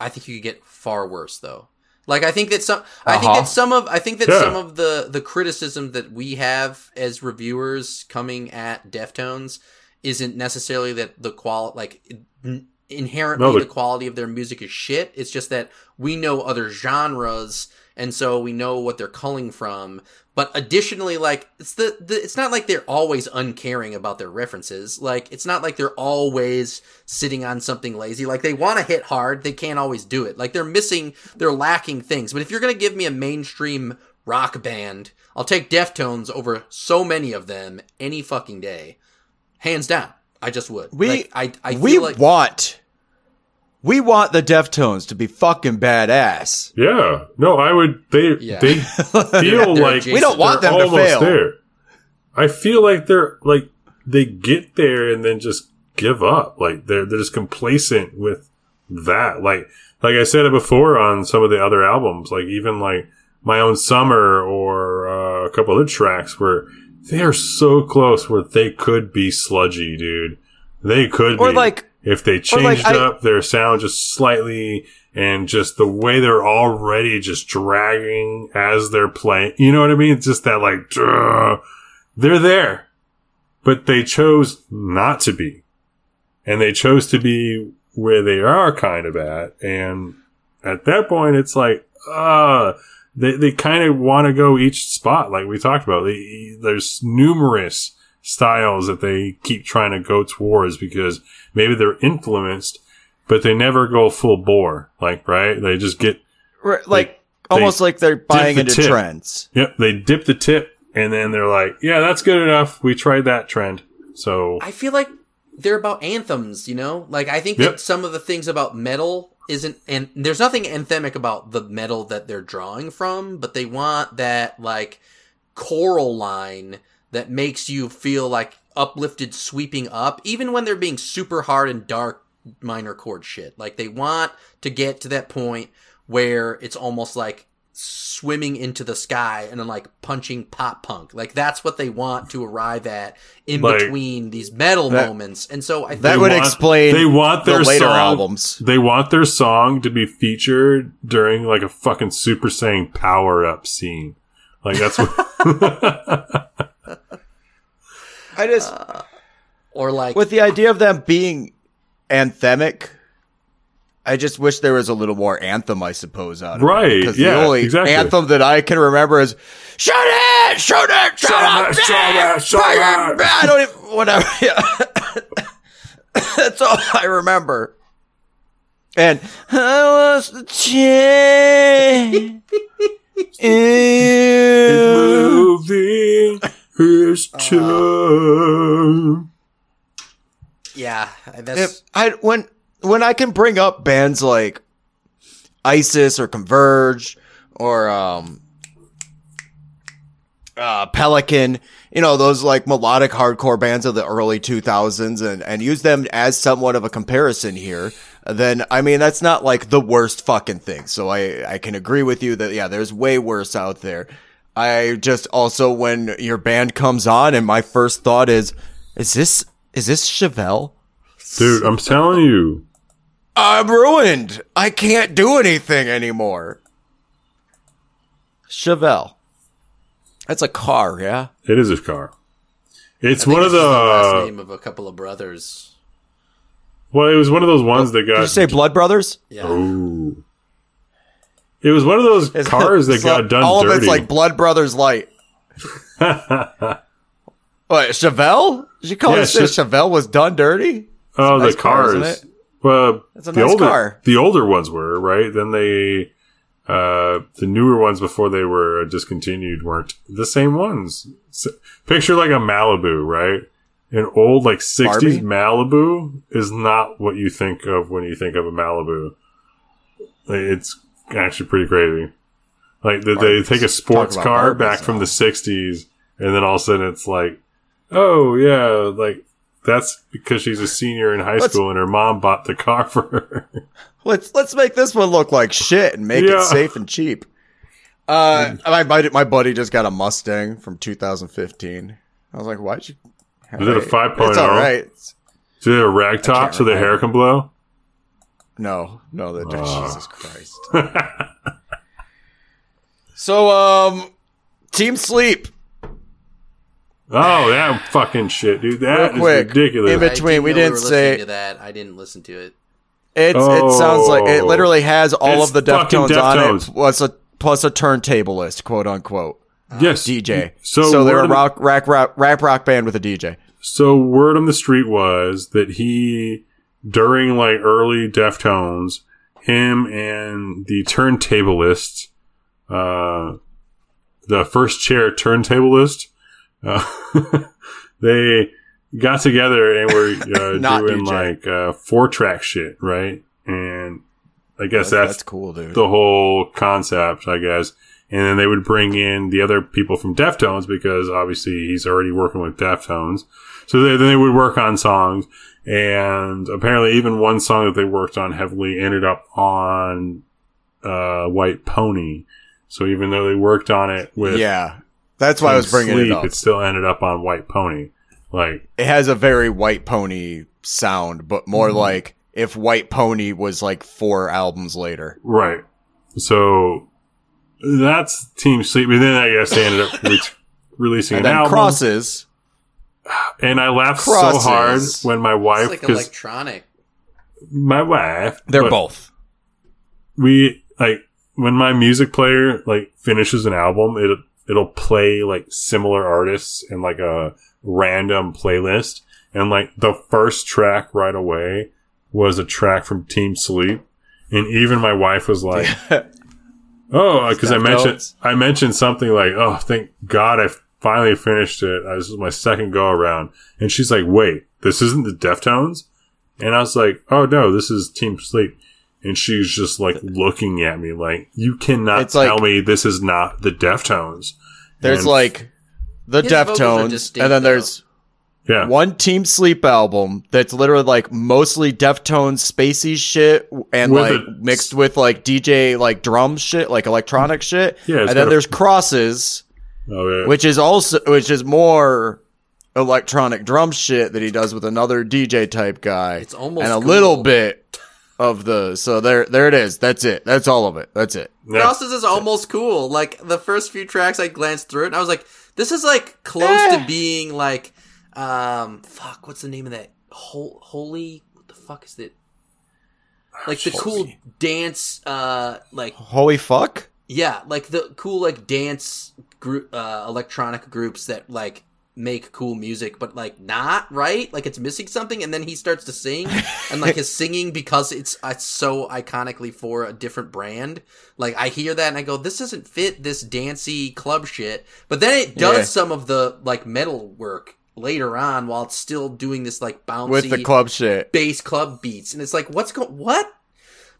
i think you could get far worse though like i think that some i think Uh-huh. that some of i think that Yeah. some of the the criticism that we have as reviewers coming at deftones isn't necessarily that the qual like in- inherently No, the- the quality of their music is shit it's just that we know other genres and so we know what they're culling from but additionally like it's the, the it's not like they're always uncaring about their references. Like it's not like they're always sitting on something lazy. Like they want to hit hard they can't always do it. Like they're missing they're lacking things. But if you're going to give me a mainstream rock band i'll take deftones over so many of them any fucking day. Hands down i just would. We Like, i i we feel like want we want the Deftones to be fucking badass. Yeah. No, I would. They Yeah. they feel like. We don't want they're them to fail. There. I feel like they're like they get there and then just give up. Like they're they're just complacent with that. Like like I said it before on some of the other albums. Like even like my own summer or uh, a couple other tracks where they are so close where they could be sludgy, dude. They could Or be like if they like, changed I- up their sound just slightly and just the way they're already just dragging as they're playing. You know what I mean? It's just that like, "Duh." they're there, but they chose not to be. And they chose to be where they are kind of at. And at that point, it's like, uh, they, they kind of want to go each spot, like we talked about. They, there's numerous styles that they keep trying to go towards because maybe they're influenced, but they never go full bore. Like, right? They just get, Right, like almost like they're buying the into tip. trends. yep, they dip the tip and then they're like, yeah, that's good enough. We tried that trend. So, I feel like they're about anthems, you know? Like I think Yep. that some of the things about metal isn't and there's nothing anthemic about the metal that they're drawing from, but they want that like choral line that makes you feel like uplifted sweeping up even when they're being super hard and dark minor chord shit. Like they want to get to that point where it's almost like swimming into the sky and then like punching pop punk. Like that's what they want to arrive at in Like- between these metal That- moments. And so I think That would want- explain they want the their later song- albums. They want their song to be featured during like a fucking Super Saiyan power up scene. Like that's what. I just uh, or like with the idea of them being anthemic. I just wish there was a little more anthem, I suppose, out of Right, it. Because yeah, the only exactly. anthem that I can remember is "Shoot it, shoot it, shoot, Shoot it, it, shoot it, shoot it." I don't even whatever. Yeah. That's all I remember. And I was the change. moving his tongue. yeah, that's if I when when I can bring up bands like ISIS or Converge or um uh Pelican, you know, those like melodic hardcore bands of the early 2000s and and use them as somewhat of a comparison here, then I mean that's not like the worst fucking thing. So I I can agree with you that yeah, there's way worse out there. I just also when your band comes on and my first thought is is this is this Chevelle? Dude, I'm telling you. I'm ruined. I can't do anything anymore. Chevelle. That's a car, yeah? It is a car. It's one of it's just the last name of a couple of brothers. well, it was one of those ones that got. Did you say Blood Brothers? Yeah. Ooh. It was one of those cars that It's got like- done All dirty. of it's like Blood Brothers Light. What, Chevelle? Did you call Yeah, it Che- Chevelle was done dirty? oh, nice the car, cars. isn't it? Well, That's a the nice older car. the older ones were right. Then they uh the newer ones before they were discontinued weren't the same ones. S picture like a Malibu, right? An old like '60s Barbie? Malibu is not what you think of when you think of a Malibu. It's actually pretty crazy. Like that they take a sports car back from the '60s, and then all of a sudden it's like, oh yeah, like that's because she's a senior in high Let's- school and her mom bought the car for her. Let's let's make this one look like shit and make Yeah. it safe and cheap. Uh, my buddy, my buddy just got a Mustang from 2015. I was like, why'd you? Was it a 5.0? It's all right. Do they have a rag top so the hair can blow? No, no, that Ah. Jesus Christ. so, um, Team Sleep. Oh, that fucking shit, dude. That Real is quick, ridiculous. in between, I we didn't were say- to that. I didn't listen to it. It's it sounds like it Oh. literally has all of the fucking Deftones on it, plus a plus a turntable quote unquote yes. DJ. So, So, they're a on the- rock rap rock rap rock band with a DJ. So word on the street was that he, during like early Deftones, him and the turntablist, uh, the first chair turntablist, uh, they got together and were uh, doing DJ. like uh, four track shit, right? And I guess That's, that's, cool, dude. the whole concept, I guess. And then they would bring in the other people from Deftones because obviously he's already working with Deftones. So they, then they would work on songs. And apparently even one song that they worked on heavily ended up on, uh, White Pony. So even though they worked on it with yeah, that's why I was bringing Sleep, it up. it still ended up on White Pony. Like, it has a very White Pony sound, but more Mm-hmm. like if White Pony was like four albums later. right. So that's Team Sleep. And then I guess they ended up re- releasing And an then album. Crosses. And I laughed Crosses. so hard when my wife, It's like because electronic. my wife, They're both. We like when my music player like finishes an album, it it'll play like similar artists in like a random playlist, and like the first track right away was a track from Team Sleep, and even my wife was like, "Oh," uh, because I mentioned Deftones. I mentioned something like, "Oh, thank God I finally finished it. This was my second go around," and she's like, "Wait, this isn't the Deftones?" And I was like, "Oh no, this is Team Sleep." And she's just like looking at me like, "You cannot It's like- tell me this is not the Deftones." There's And- like the His vocals are Deftones, distinct, and then though. there's yeah, one Team Sleep album that's literally like mostly Deftones spacey shit and With like a- mixed with like DJ like drum shit, like electronic shit. Yeah, and got then a- there's Crosses, oh yeah, which is also which is more electronic drum shit that he does with another DJ type guy. It's almost and a cool. little bit of the so there there it is. That's it. That's all of it. That's it. yeah. Crosses is almost cool. Like the first few tracks, I glanced through it and I was like, "This is like close Eh. to being like, um, fuck, what's the name of that? Hol- Holy, what the fuck is it? Like the cool dance, uh, like Holy fuck. yeah, like the cool like dance group, uh, electronic groups that like make cool music, but like not right. Like it's missing something, and then he starts to sing, and like his singing because it's it's so iconically for a different brand. Like I hear that and I go, this doesn't fit this dancey club shit. But then it does Yeah. some of the like metal work later on while it's still doing this like bouncy With the club shit. bass club beats, and it's like, what's going what?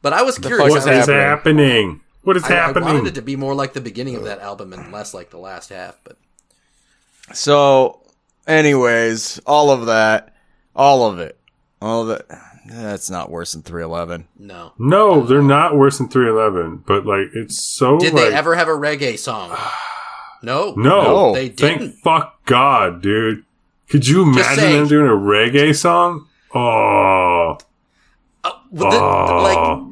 But I was The curious. what is is happening? happening? What is I, I wanted it to be more like the beginning of that album and less like the last half, but So, anyways, all of that, all of it, all of it. That's not worse than 311. no. no, they're not worse than 311, but like it's so. Did like, they ever have a reggae song? No. No, No, they didn't. fuck God, dude. Could you imagine them doing a reggae song? Oh, Uh, well, the- oh. like th-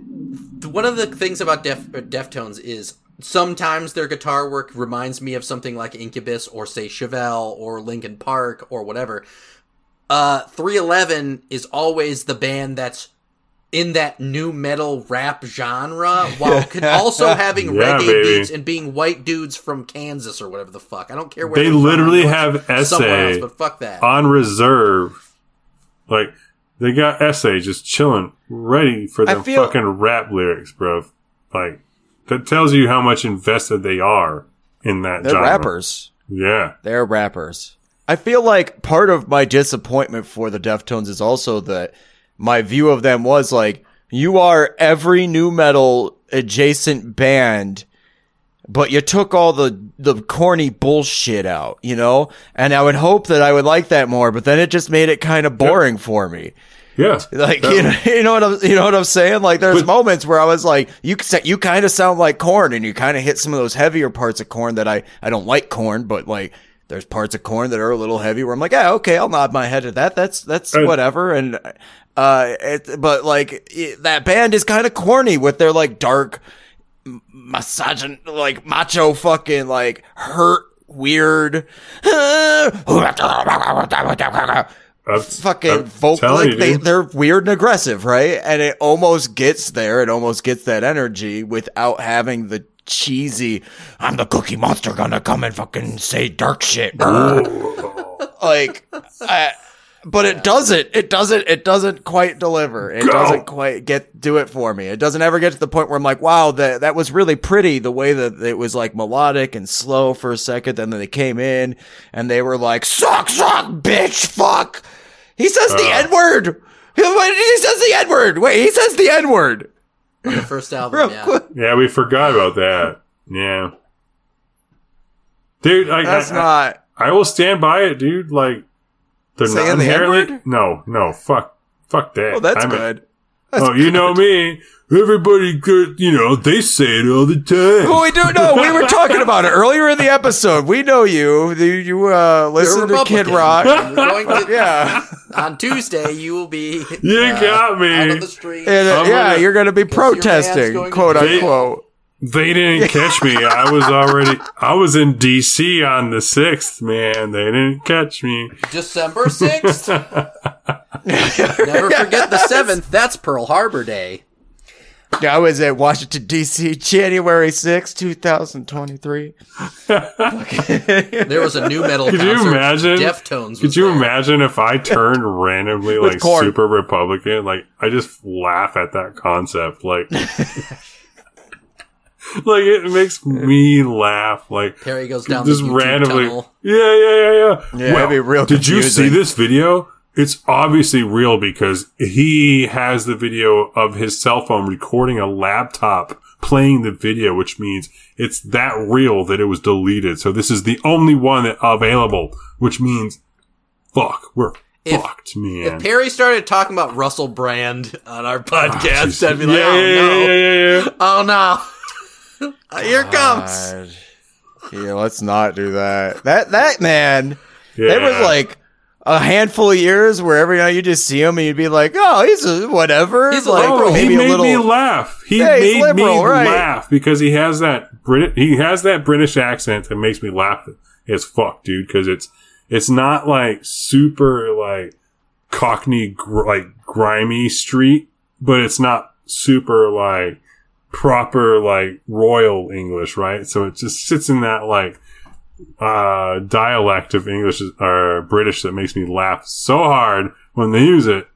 one of the things about Def or Deftones is sometimes their guitar work reminds me of something like Incubus or say Chevelle or Linkin Park or whatever. Uh, 311 is always the band that's in that nu metal rap genre while con- also having Yeah, reggae baby. beats and being white dudes from Kansas or whatever the fuck. I don't care where They they're from. literally have it's somewhere else, essay but fuck that. on reserve. Like they got essay just chilling, ready for I them feel- fucking rap lyrics, bro. Like that tells you how much invested they are in that. They're genre. rappers. Yeah, They're rappers. I feel like part of my disappointment for the Deftones is also that my view of them was like, you are every nu metal adjacent band, but you took all the, the corny bullshit out, you know? And I would hope that I would like that more, but then it just made it kind of boring for me. Yeah. Like you know, you know what I'm, you know what I'm saying? Like there's But- moments where I was like, you you kind of sound like Korn, and you kind of hit some of those heavier parts of Korn that I I don't like Korn, but like there's parts of Korn that are a little heavy where I'm like, yeah, okay, I'll nod my head at that. That's that's whatever. And uh, it, but like it, that band is kind of corny with their like dark, misogyn, like macho, fucking like hurt, weird. I'm- fucking I'm vocal like you, they, dude. they're weird and aggressive right? And it almost gets there. It almost gets that energy without having the cheesy i'm the cookie monster gonna come and fucking say dark shit. Like I, but it doesn't it doesn't it doesn't quite deliver it Go. doesn't quite get do it for me it doesn't ever get to the point where i'm like wow that that was really pretty the way that it was like melodic and slow for a second then they came in and they were like suck suck bitch fuck he says the Uh. n-word he he says the n-word wait he says the n-word On the first album, real yeah. quick Yeah, we forgot about that. Yeah, dude, I, that's I, not I will stand by it, dude. Like they're Saying not inherently. N-word? No, no, fuck, fuck that. oh that's I'm a- good oh, you know me. Everybody could, you know, they say it all the time. Well, we do know. We were talking about it earlier in the episode. We know you. You, you uh, listen to Kid Rock. To, yeah. on Tuesday, you will be You uh, got me. out on the street. And, uh, yeah, gonna- you're going to be protesting, going quote jail. unquote. They didn't catch me. I was already, I was in DC on the 6th, man. They didn't catch me. December 6th. Never forget the 7th. That's Pearl Harbor Day. I was at Washington, D.C., January sixth, 2023. There was a nu metal Could you concert. imagine? Deftones. Was Could you there. imagine if I turned randomly like Korn. super Republican? Like I just laugh at that concept. Like, like it makes me laugh. Like Perry goes down just the randomly. tunnel. Yeah, yeah, yeah, yeah. Yeah, it'd be real Did you see this video? It's obviously real because he has the video of his cell phone recording a laptop playing the video, which means it's that real that it was deleted. So this is the only one that available, which means fuck, we're If- fucked, man. If Perry started talking about Russell Brand on our ah, podcast, Jeez. I'd be like, yeah, oh yeah, no. yeah, yeah, yeah. Oh no. Ah, here it comes. Yeah, let's not do that. That that man, yeah. there was like a handful of years where every night you just see him and you'd be like, oh, he's a whatever. He's like. Oh, he maybe made little. me laugh. He Yeah, he's made me right. laugh because he has that Brit. He has that British accent that makes me laugh as fuck, dude. Because it's it's not like super like Cockney gr- like grimy street, but it's not super like proper like royal English, right? So it just sits in that like uh dialect of English or British that makes me laugh so hard when they use it.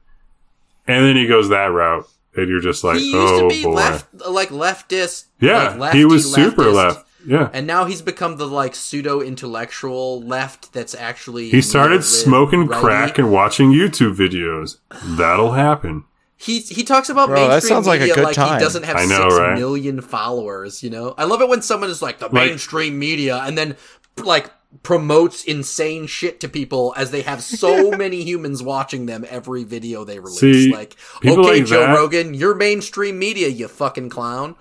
And then he goes that route. And you're just like, he used oh to be boy. left, like leftist. yeah, like he was super leftist. left. Yeah. And now he's become the like pseudo intellectual left that's actually He started smoking righty. crack and watching YouTube videos. That'll happen. He he talks about Bro, that mainstream sounds like a media good like time. he doesn't have I know, six right? million followers. You know, I love it when someone is like the mainstream media and then like promotes insane shit to people as they have so many humans watching them every video they release. See, like, okay, like Joe that- Rogan, you're mainstream media, you fucking clown.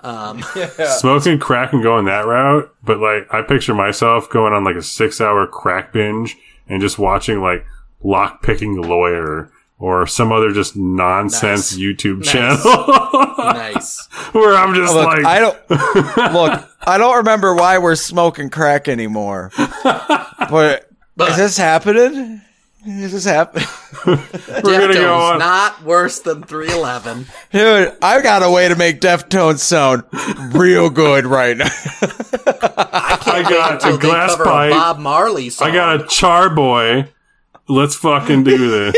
Um, Smoking crack and going that route. But like, I picture myself going on like a six hour crack binge and just watching like lock picking lawyer or some other just nonsense Nice. YouTube Nice. channel nice. where I'm just Look, like, I don't look. I don't remember why we're smoking crack anymore. But, But is this happening? Is this happening? we're gonna go Deftones, on. not worse than 311. Dude, I've got a way to make Deftones sound real good right now. I got Until a they glass cover pipe. a Bob Marley song. I got a char boy. Let's fucking do this.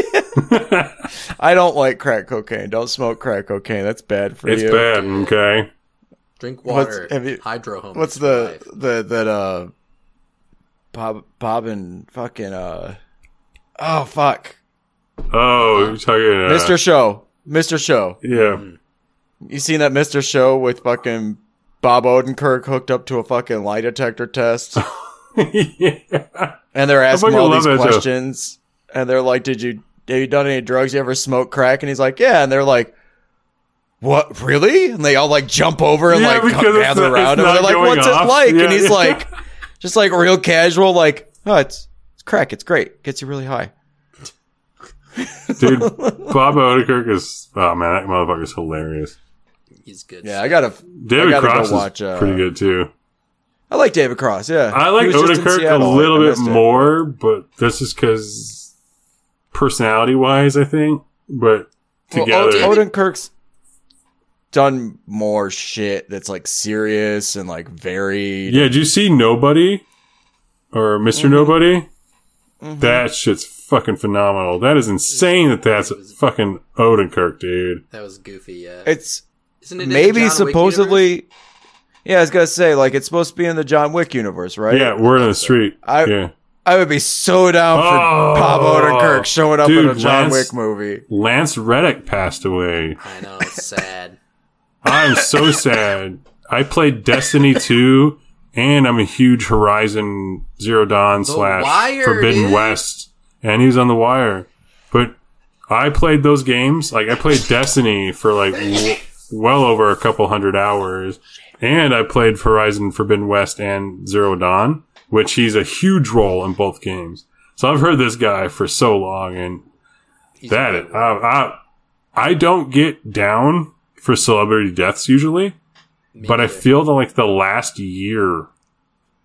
I don't like crack cocaine. Don't smoke crack cocaine. That's bad for It's you. It's bad, okay? drink What's- water. have you- hydro home. What's the the that uh Bob Bob and fucking uh oh fuck Oh, you're talking uh, Mr. Show Mr. Show Yeah. you seen that Mr. Show with fucking Bob Odenkirk hooked up to a fucking lie detector test yeah. and they're asking all these questions. show. Questions and they're like did you have you done any drugs you ever smoked crack and he's like yeah and they're like what really and they all like jump over and Yeah, like come gather not- around him and they're like what's off. it like Yeah, and he's yeah. like just like real casual like oh it's it's crack it's great gets you really high Dude, Bob Odenkirk is, oh man, that motherfucker's hilarious. He's good. yeah i gotta David gotta go Cross is watch, uh, pretty good too. i like david cross yeah I like He was just in Odenkirk a little bit missed it. more, but that's just because personality wise, I think. But Well, together, Od- Odenkirk's done more shit that's like serious and like varied. yeah. Did you see Nobody or mister Mm-hmm. Nobody? That shit's fucking phenomenal. That is insane that that's fucking Odenkirk, dude. That was goofy. Yeah. It's Isn't it maybe supposedly. Yeah, I was gonna say like it's supposed to be in the John Wick universe, right? Yeah, we're in the street. I- yeah. I would be so down for Oh, Bob Odenkirk showing up in a John Lance- Wick movie. Lance Reddick passed away. I know. It's sad. I'm so sad. I played Destiny 2 and I'm a huge Horizon Zero Dawn slash Wire, Forbidden dude. West. And he was on the wire. But I played those games. Like I played Destiny for like w- well over a couple hundred hours. And I played Horizon Forbidden West and Zero Dawn, which he's a huge role in both games. So I've heard this guy for so long and He's that I don't get down for celebrity deaths usually, me but I feel that like the last year,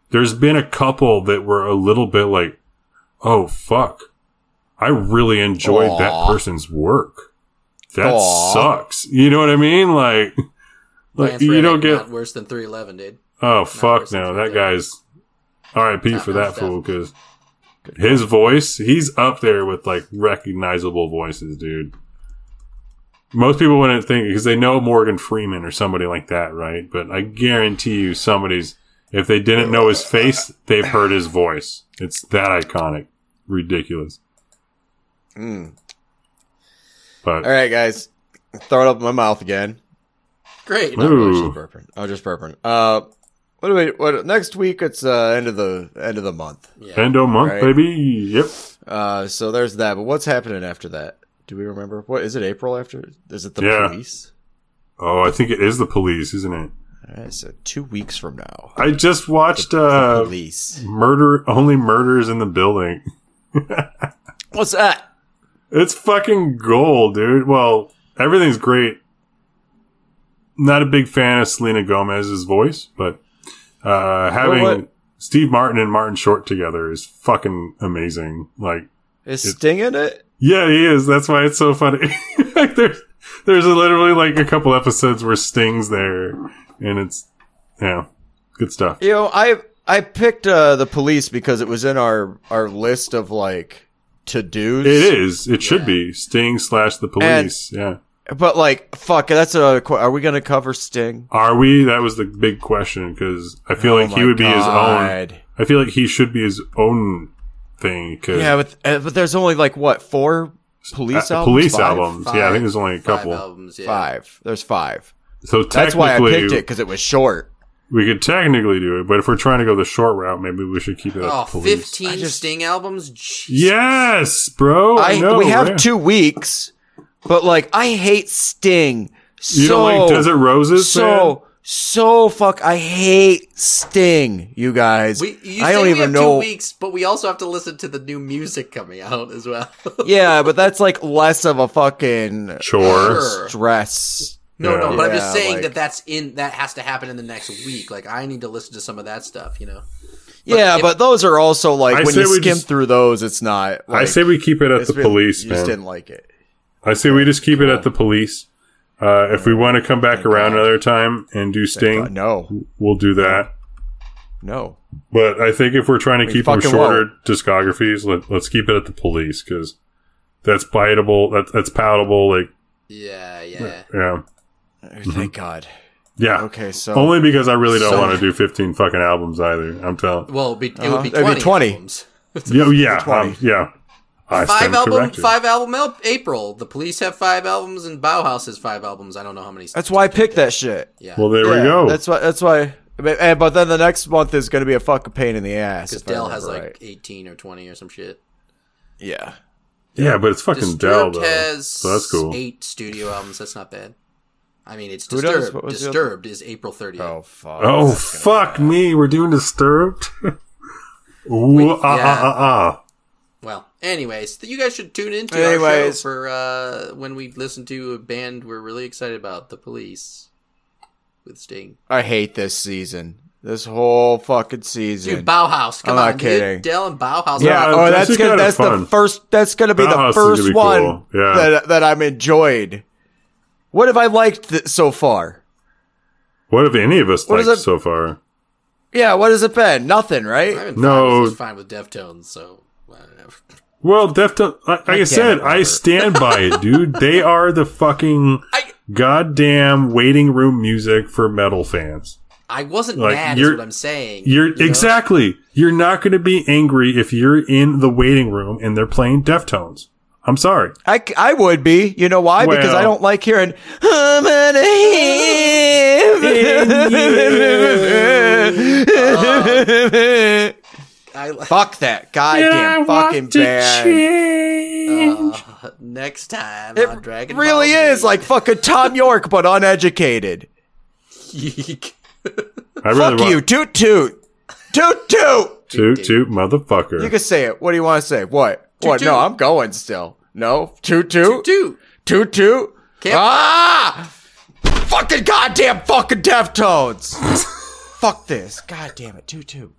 there's been a couple that were a little bit like, oh fuck, I really enjoyed that person's work. That Aw. sucks. You know what I mean? Like, like Lance you Reddick, don't get. not worse than 311, dude. Oh fuck no, that. guy's R.I.P. Top for that stuff. fool because his voice, he's up there with like recognizable voices, dude. Most people wouldn't think because they know Morgan Freeman or somebody like that, right? But I guarantee you, somebody's if they didn't know his face, they've heard his voice. It's that iconic, ridiculous. Mm. But All right, guys, throw it up in my mouth again. Great. Not really, Ooh. just burping. Oh, just burping. Uh, what do we? What next week? It's uh end of the end of the month. Yeah. Endo month, Right. baby. Yep. Uh, so there's that. But what's happening after that? Do we remember? What is it? April after? Is it the Yeah. police? Oh, I think it is the police, isn't it? All right, so two weeks from now. I just watched The uh, police. Murder Only Murders in the Building. What's that? It's fucking gold, dude. Well, everything's great. Not a big fan of Selena Gomez's voice, but uh, having what- Steve Martin and Martin Short together is fucking amazing. Like, Is Sting in it? yeah, he is. That's why it's so funny. like, there's there's literally like a couple episodes where Sting's there, and it's yeah, good stuff. You know, I I picked uh, the police because it was in our our list of like to dos. It is. It should be Sting slash the police. yeah. But like fuck. That's a. que- Are we gonna cover Sting? Are we? That was the big question because I feel Oh like he my would be his own. I feel like he should be his own thing. Cause Yeah, but uh, but there's only like what four police uh, albums? police Five? albums. Yeah, I think there's only a Five couple. albums, yeah. Five. There's five. So That's why I picked it because it was short. we could technically do it, but if we're trying to go the short route, maybe we should keep it Oh, at police. 15 I just- Sting albums? Jeez. Yes, bro. I, I know. we have yeah. two weeks, but like I hate Sting so You don't like Desert Roses? so man? so fuck. I hate Sting, you guys. We, you I don't we even have know. two weeks, but we also have to listen to the new music coming out as well. Yeah, but that's like less of a fucking Chore. Stress. No, no, Yeah. but I'm just saying like- that that's in that has to happen in the next week. Like I need to listen to some of that stuff, you know. yeah, if- but those are also like I when you skim just- through those, it's not. Like, I say we keep it at the been- police, You just man. didn't like it. I say we just keep it at the police. Uh, if we want to come back Thank around God. another time and do God, Sting, no, we'll do that. no. But I think if we're trying to We keep them fucking shorter discographies, let, let's keep it at the police because that's biteable. That, that's palatable. Like, Yeah, yeah. yeah, Thank God. yeah. Okay, so Only because I really don't So- want to do 15 fucking albums either. I'm telling. Well, it'd be, it Uh-huh. would be It'd 20, be 20. albums. Yeah, yeah, 20. um, yeah. I Five album, corrected. five album el- April. The Police have five albums, and Bauhaus has five albums. I don't know how many. that's why I picked that shit. Yeah, Well, there we go. That's why. That's why. But, and- but then the next month is going to be a fucking pain in the ass. because if Dell has remember like right. eighteen or twenty or some shit. yeah. yeah, but it's fucking Dell Disturbed though, has so that's cool. eight studio albums. That's not bad. I mean, it's Disturbed. What was the other- Disturbed is April 30th. Oh fuck. Oh fuck me, we're doing Disturbed. Ooh, ah, yeah. ah, ah, Well, anyways, you guys should tune into our show Anyways. for uh, when we listen to a band we're really excited about, The Police, with Sting. I hate this season. This whole fucking season. Dude, Bauhaus, come I'm on, not kidding. dude. Dell and Bauhaus. yeah, Yeah, oh, that's that's gonna, that's fun. the first. That's gonna be Bauhaus the first be one cool. Yeah. that that I'm enjoyed. What have I liked th- so far? What have any of us What liked it- so far? Yeah, what has it been? Nothing, right? I'm No. fine, with- fine with Deftones, so whatever. Well, Deftones, like, like I said, I stand by it, dude. They are the fucking I goddamn waiting room music for metal fans. I wasn't Like, mad. You're- what I'm saying. You're you know? exactly. You're not going to be angry if you're in the waiting room and they're playing Deftones. I'm sorry. I, I would be. You know why? because I don't like hearing. I'm gonna I, Fuck that goddamn fucking band. uh, next time It on Dragon really Ball is Z. like fucking Thom Yorke, but uneducated. Yeek. I really Fuck you, toot toot, toot toot. Toot toot, motherfucker. You can say it. What do you want to say? What? what? toot. No, I'm going still. No, toot toot, Dude, toot toot. Can't- Ah! Fucking goddamn fucking Deftones. Fuck this. God damn it, toot toot.